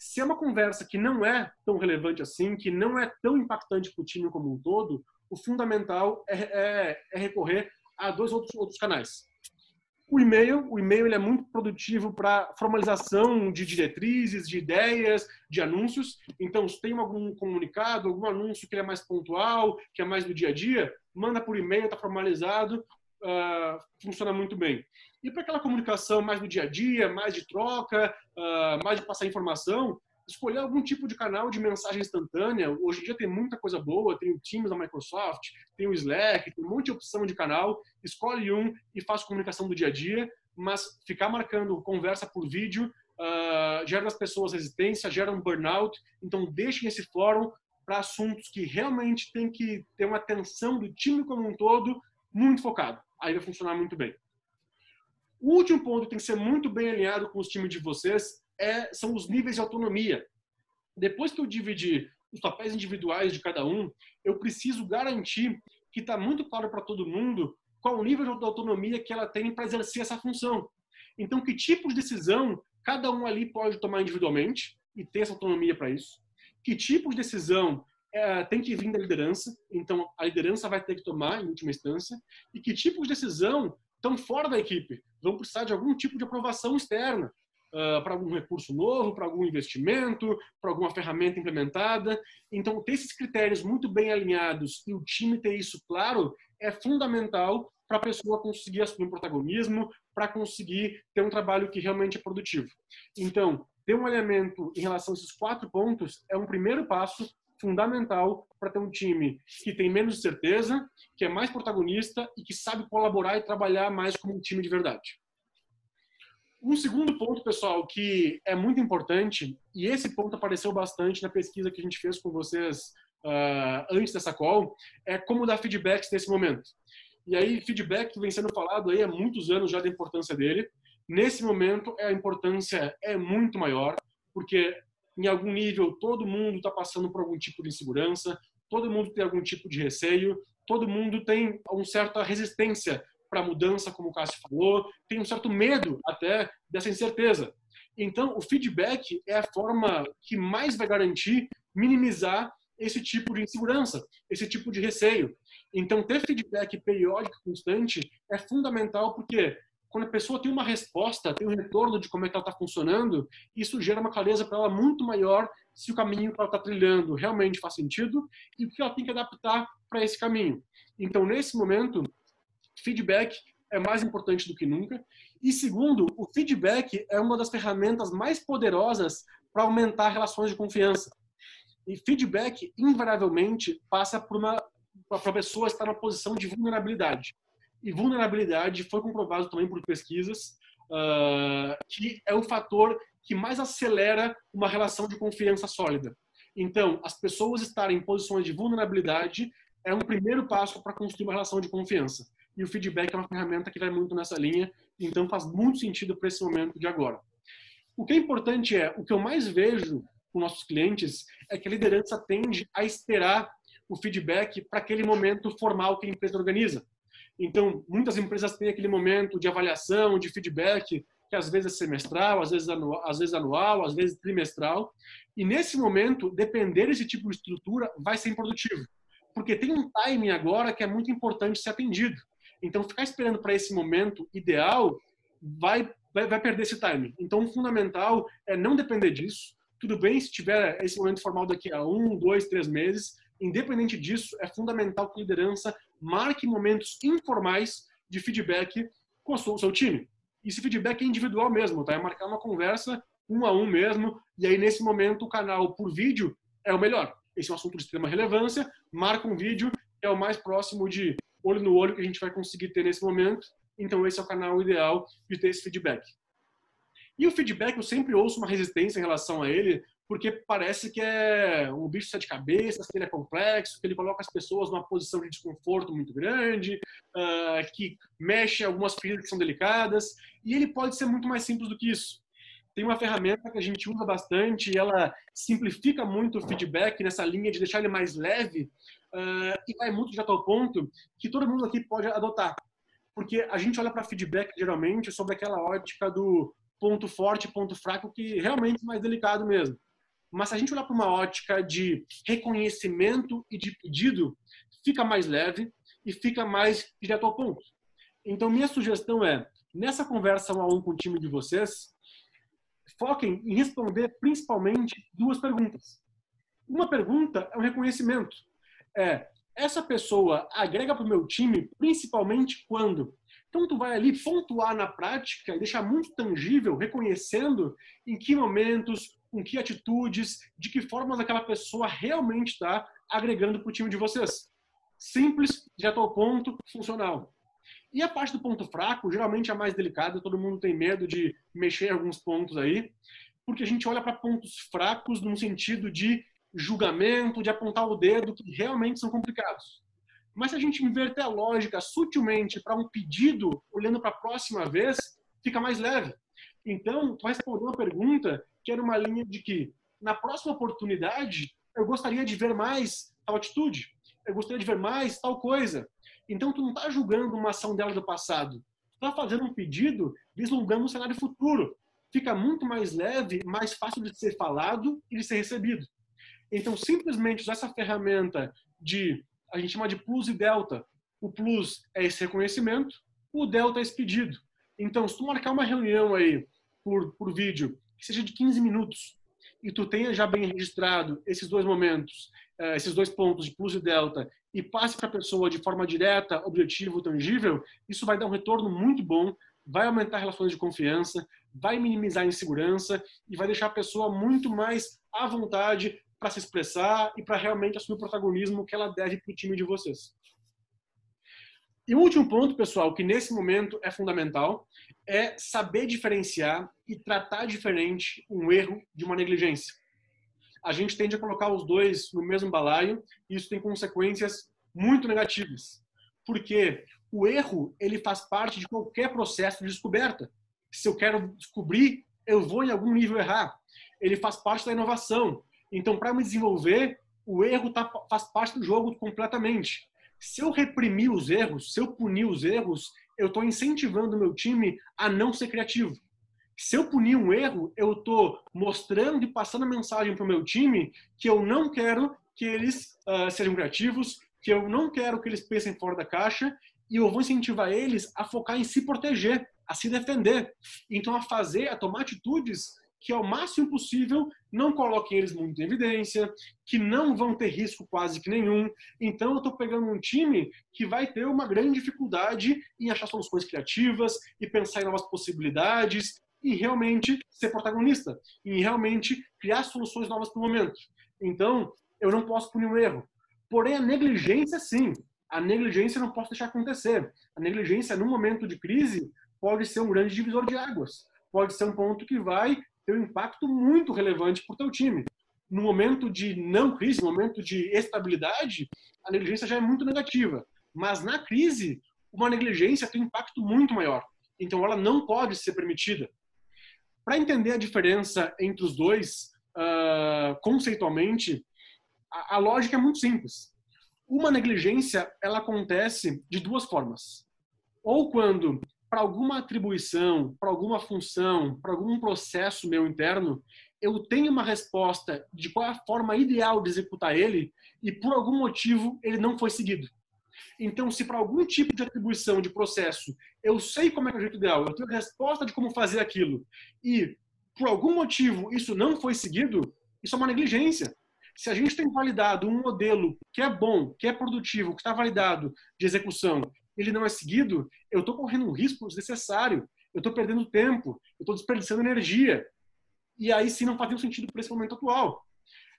D: Se é uma conversa que não é tão relevante assim, que não é tão impactante para o time como um todo, o fundamental é, é, é recorrer a dois outros, outros canais. O e-mail, o e-mail ele é muito produtivo para formalização de diretrizes, de ideias, de anúncios. Então, se tem algum comunicado, algum anúncio que é mais pontual, que é mais do dia a dia, manda por e-mail, está formalizado, uh, funciona muito bem. E para aquela comunicação mais do dia a dia, mais de troca, uh, mais de passar informação, escolher algum tipo de canal de mensagem instantânea. Hoje em dia tem muita coisa boa, tem o Teams da Microsoft, tem o Slack, tem um monte de opção de canal. Escolhe um e faz comunicação do dia a dia, mas ficar marcando conversa por vídeo uh, gera nas pessoas resistência, gera um burnout. Então deixem esse fórum para assuntos que realmente tem que ter uma atenção do time como um todo muito focado. Aí vai funcionar muito bem. O último ponto que tem que ser muito bem alinhado com os times de vocês é, são os níveis de autonomia. Depois que eu dividir os papéis individuais de cada um, eu preciso garantir que está muito claro para todo mundo qual o nível de autonomia que ela tem para exercer essa função. Então, que tipo de decisão cada um ali pode tomar individualmente e ter essa autonomia para isso? Que tipo de decisão é, tem que vir da liderança, então a liderança vai ter que tomar em última instância, e que tipo de decisão estão fora da equipe, vão precisar de algum tipo de aprovação externa, uh, para algum recurso novo, para algum investimento, para alguma ferramenta implementada. Então, ter esses critérios muito bem alinhados e o time ter isso claro é fundamental para a pessoa conseguir assumir um protagonismo, para conseguir ter um trabalho que realmente é produtivo. Então, ter um alinhamento em relação a esses quatro pontos é um primeiro passo fundamental para ter um time que tem menos certeza, que é mais protagonista e que sabe colaborar e trabalhar mais como um time de verdade. Um segundo ponto, pessoal, que é muito importante, e esse ponto apareceu bastante na pesquisa que a gente fez com vocês uh, antes dessa call, é como dar feedbacks nesse momento. E aí, feedback vem sendo falado aí há muitos anos já da importância dele. Nesse momento, a importância é muito maior, porque em algum nível, todo mundo está passando por algum tipo de insegurança, todo mundo tem algum tipo de receio, todo mundo tem uma certa resistência para a mudança, como o Cássio falou, tem um certo medo até dessa incerteza. Então, o feedback é a forma que mais vai garantir minimizar esse tipo de insegurança, esse tipo de receio. Então, ter feedback periódico constante é fundamental porque quando a pessoa tem uma resposta, tem um retorno de como é que ela está funcionando, isso gera uma clareza para ela muito maior se o caminho que ela está trilhando realmente faz sentido e o que ela tem que adaptar para esse caminho. Então, nesse momento, feedback é mais importante do que nunca. E segundo, o feedback é uma das ferramentas mais poderosas para aumentar relações de confiança. E feedback, invariavelmente, passa por uma para a pessoa estar numa posição de vulnerabilidade. E vulnerabilidade foi comprovado também por pesquisas uh, que é o fator que mais acelera uma relação de confiança sólida. Então, as pessoas estarem em posições de vulnerabilidade é um primeiro passo para construir uma relação de confiança. E o feedback é uma ferramenta que vai muito nessa linha, então faz muito sentido para esse momento de agora. O que é importante é, o que eu mais vejo com nossos clientes é que a liderança tende a esperar o feedback para aquele momento formal que a empresa organiza. Então, muitas empresas têm aquele momento de avaliação, de feedback, que às vezes é semestral, às vezes anual, às vezes, anual, às vezes trimestral. E nesse momento, depender desse tipo de estrutura vai ser improdutivo. Porque tem um timing agora que é muito importante ser atendido. Então, ficar esperando para esse momento ideal vai, vai, vai perder esse timing. Então, o fundamental é não depender disso. Tudo bem se tiver esse momento formal daqui a um, dois, três meses, Independente disso, é fundamental que a liderança marque momentos informais de feedback com o seu time. Esse feedback é individual mesmo, tá? É marcar uma conversa um a um mesmo, e aí nesse momento o canal por vídeo é o melhor. Esse é um assunto de extrema relevância, marca um vídeo, é o mais próximo de olho no olho que a gente vai conseguir ter nesse momento, então esse é o canal ideal de ter esse feedback. E o feedback, eu sempre ouço uma resistência em relação a ele, porque parece que é um bicho de sete cabeças, que ele é complexo, que ele coloca as pessoas numa posição de desconforto muito grande, uh, que mexe algumas feridas que são delicadas, e ele pode ser muito mais simples do que isso. Tem uma ferramenta que a gente usa bastante e ela simplifica muito o feedback nessa linha de deixar ele mais leve uh, e vai muito direto ao ponto que todo mundo aqui pode adotar. Porque a gente olha para feedback geralmente sobre aquela ótica do ponto forte, ponto fraco, que realmente é mais delicado mesmo. Mas se a gente olhar para uma ótica de reconhecimento e de pedido, fica mais leve e fica mais direto ao ponto. Então, minha sugestão é, nessa conversa um a um com o time de vocês, foquem em responder principalmente duas perguntas. Uma pergunta é um reconhecimento. É, essa pessoa agrega para o meu time principalmente quando? Então, tu vai ali pontuar na prática e deixar muito tangível, reconhecendo em que momentos, com que atitudes, de que formas aquela pessoa realmente está agregando para o time de vocês. Simples, direto ao ponto, funcional. E a parte do ponto fraco, geralmente é a mais delicada, todo mundo tem medo de mexer em alguns pontos aí, porque a gente olha para pontos fracos num sentido de julgamento, de apontar o dedo, que realmente são complicados. Mas se a gente inverter a lógica sutilmente para um pedido, olhando para a próxima vez, fica mais leve. Então, tu vai responder uma pergunta que era uma linha de que, na próxima oportunidade, eu gostaria de ver mais tal atitude, eu gostaria de ver mais tal coisa. Então, tu não está julgando uma ação dela do passado, tu está fazendo um pedido vislumbrando um cenário futuro. Fica muito mais leve, mais fácil de ser falado e de ser recebido. Então, simplesmente usar essa ferramenta de, a gente chama de plus e delta. O plus é esse reconhecimento, o delta é esse pedido. Então, se tu marcar uma reunião aí por, por vídeo que seja de 15 minutos e tu tenha já bem registrado esses dois momentos, eh, esses dois pontos de plus e delta e passe para a pessoa de forma direta, objetivo, tangível, isso vai dar um retorno muito bom, vai aumentar relações de confiança, vai minimizar a insegurança e vai deixar a pessoa muito mais à vontade para se expressar e para realmente assumir o protagonismo que ela deve para o time de vocês. E o último ponto, pessoal, que nesse momento é fundamental, é saber diferenciar e tratar diferente um erro de uma negligência. A gente tende a colocar os dois no mesmo balaio e isso tem consequências muito negativas. Porque o erro, ele faz parte de qualquer processo de descoberta. Se eu quero descobrir, eu vou em algum nível errar. Ele faz parte da inovação. Então, para me desenvolver, o erro tá, faz parte do jogo completamente. Se eu reprimir os erros, se eu punir os erros, eu estou incentivando o meu time a não ser criativo. Se eu punir um erro, eu estou mostrando e passando a mensagem para o meu time que eu não quero que eles uh, sejam criativos, que eu não quero que eles pensem fora da caixa e eu vou incentivar eles a focar em se proteger, a se defender. Então, a fazer, a tomar atitudes que ao máximo possível não coloquem eles muito em evidência, que não vão ter risco quase que nenhum. Então eu estou pegando um time que vai ter uma grande dificuldade em achar soluções criativas e pensar em novas possibilidades e realmente ser protagonista, em realmente criar soluções novas para o momento. Então eu não posso punir um erro. Porém a negligência sim, a negligência não posso deixar acontecer. A negligência no momento de crise pode ser um grande divisor de águas. Pode ser um ponto que vai ter um impacto muito relevante para o teu time. No momento de não crise, no momento de estabilidade, a negligência já é muito negativa. Mas na crise, uma negligência tem um impacto muito maior. Então ela não pode ser permitida. Para entender a diferença entre os dois, uh, conceitualmente, a, a lógica é muito simples. Uma negligência ela acontece de duas formas. Ou quando para alguma atribuição, para alguma função, para algum processo meu interno, eu tenho uma resposta de qual é a forma ideal de executar ele e por algum motivo ele não foi seguido. Então, se para algum tipo de atribuição de processo eu sei como é, é o jeito ideal, eu tenho a resposta de como fazer aquilo e por algum motivo isso não foi seguido, isso é uma negligência. Se a gente tem validado um modelo que é bom, que é produtivo, que está validado de execução ele não é seguido, eu estou correndo um risco desnecessário, eu estou perdendo tempo, eu estou desperdiçando energia. E aí sim não faz nenhum sentido para esse momento atual.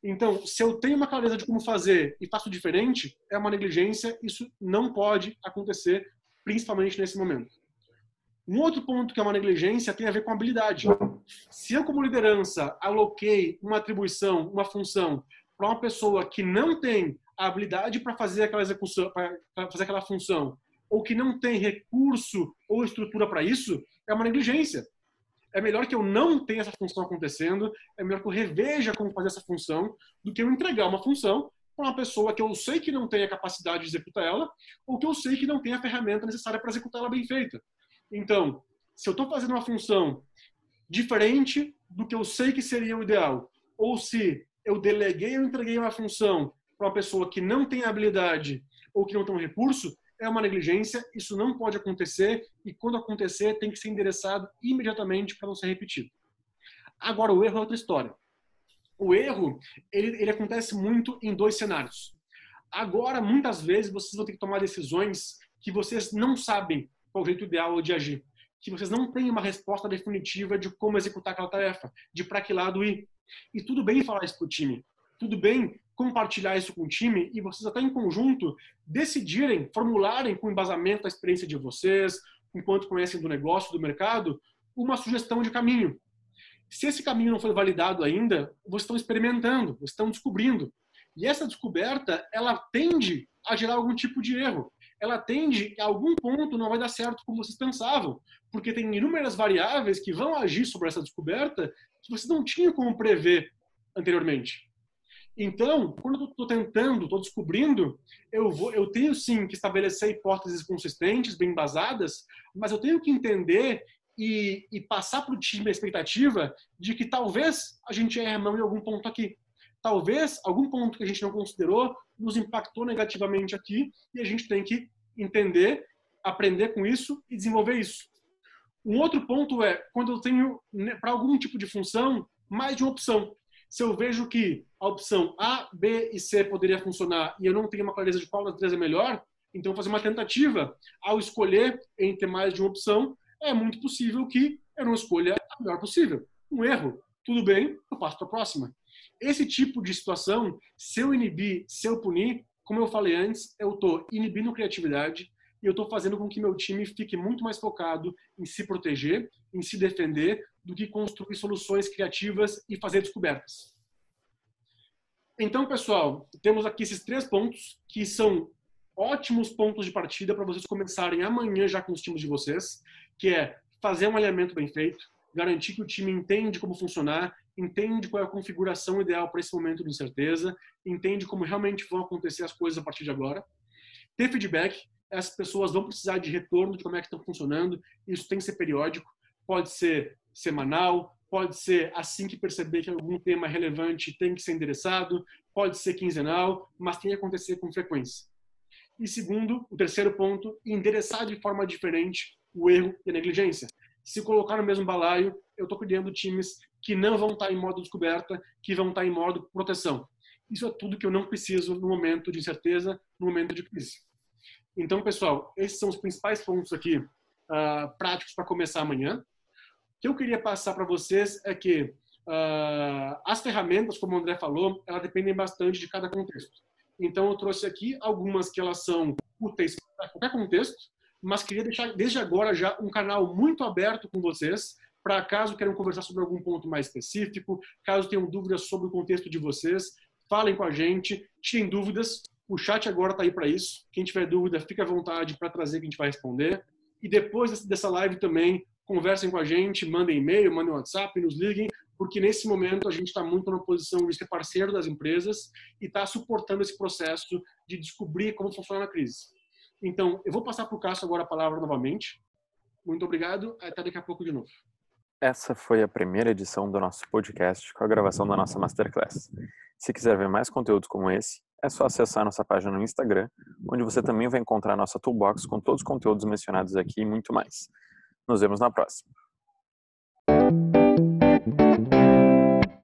D: Então, se eu tenho uma clareza de como fazer e faço diferente, é uma negligência, isso não pode acontecer, principalmente nesse momento. Um outro ponto que é uma negligência tem a ver com habilidade. Se eu, como liderança, aloquei uma atribuição, uma função para uma pessoa que não tem a habilidade para fazer aquela execução, para fazer aquela função, ou que não tem recurso ou estrutura para isso, é uma negligência. É melhor que eu não tenha essa função acontecendo, é melhor que eu reveja como fazer essa função, do que eu entregar uma função para uma pessoa que eu sei que não tem a capacidade de executar ela, ou que eu sei que não tem a ferramenta necessária para executar ela bem feita. Então, se eu estou fazendo uma função diferente do que eu sei que seria o ideal, ou se eu deleguei ou entreguei uma função para uma pessoa que não tem habilidade ou que não tem um recurso, é uma negligência, isso não pode acontecer e quando acontecer tem que ser endereçado imediatamente para não ser repetido. Agora, o erro é outra história. O erro, ele, ele acontece muito em dois cenários. Agora, muitas vezes, vocês vão ter que tomar decisões que vocês não sabem qual é o jeito ideal de agir. Que vocês não têm uma resposta definitiva de como executar aquela tarefa, de para que lado ir. E tudo bem falar isso para o time. Tudo bem compartilhar isso com o time e vocês até em conjunto decidirem, formularem com embasamento da experiência de vocês, enquanto conhecem do negócio, do mercado, uma sugestão de caminho. Se esse caminho não foi validado ainda, vocês estão experimentando, vocês estão descobrindo. E essa descoberta, ela tende a gerar algum tipo de erro. Ela tende a algum ponto não vai dar certo como vocês pensavam, porque tem inúmeras variáveis que vão agir sobre essa descoberta que vocês não tinham como prever anteriormente. Então, quando eu estou tentando, estou descobrindo, eu, vou, eu tenho sim que estabelecer hipóteses consistentes, bem embasadas, mas eu tenho que entender e, e passar para o time a expectativa de que talvez a gente erre a mão em algum ponto aqui. Talvez algum ponto que a gente não considerou nos impactou negativamente aqui e a gente tem que entender, aprender com isso e desenvolver isso. Um outro ponto é quando eu tenho, né, para algum tipo de função, mais de uma opção se eu vejo que a opção A, B e C poderia funcionar e eu não tenho uma clareza de qual das três é melhor, então fazer uma tentativa ao escolher entre mais de uma opção, é muito possível que eu não escolha a melhor possível. Um erro, tudo bem, eu passo para a próxima. Esse tipo de situação, se eu inibir, se eu punir, como eu falei antes, eu estou inibindo criatividade e eu estou fazendo com que meu time fique muito mais focado em se proteger, em se defender, do que construir soluções criativas e fazer descobertas. Então, pessoal, temos aqui esses três pontos que são ótimos pontos de partida para vocês começarem amanhã já com os times de vocês, que é fazer um alinhamento bem feito, garantir que o time entende como funcionar, entende qual é a configuração ideal para esse momento de incerteza, entende como realmente vão acontecer as coisas a partir de agora, ter feedback, as pessoas vão precisar de retorno de como é que estão funcionando, isso tem que ser periódico, pode ser semanal, pode ser assim que perceber que algum tema relevante tem que ser endereçado, pode ser quinzenal, mas tem que acontecer com frequência. E segundo, o terceiro ponto, endereçar de forma diferente o erro e a negligência. Se colocar no mesmo balaio, eu estou criando times que não vão estar em modo descoberta, que vão estar em modo proteção. Isso é tudo que eu não preciso no momento de incerteza, no momento de crise. Então, pessoal, esses são os principais pontos aqui uh, práticos para começar amanhã. O que eu queria passar para vocês é que uh, as ferramentas, como o André falou, elas dependem bastante de cada contexto. Então, eu trouxe aqui algumas que elas são úteis para qualquer contexto, mas queria deixar desde agora já um canal muito aberto com vocês, para caso queiram conversar sobre algum ponto mais específico, caso tenham dúvidas sobre o contexto de vocês, falem com a gente, tirem dúvidas. O chat agora está aí para isso. Quem tiver dúvida, fique à vontade para trazer que a gente vai responder. E depois dessa live também, conversem com a gente, mandem e-mail, mandem WhatsApp, nos liguem, porque nesse momento a gente está muito na posição de ser parceiro das empresas e está suportando esse processo de descobrir como funciona a crise. Então, eu vou passar para o Cássio agora a palavra novamente. Muito obrigado. Até daqui a pouco de novo.
A: Essa foi a primeira edição do nosso podcast com a gravação da nossa Masterclass. Se quiser ver mais conteúdos como esse, é só acessar nossa página no Instagram, onde você também vai encontrar nossa toolbox com todos os conteúdos mencionados aqui e muito mais. Nos vemos na próxima.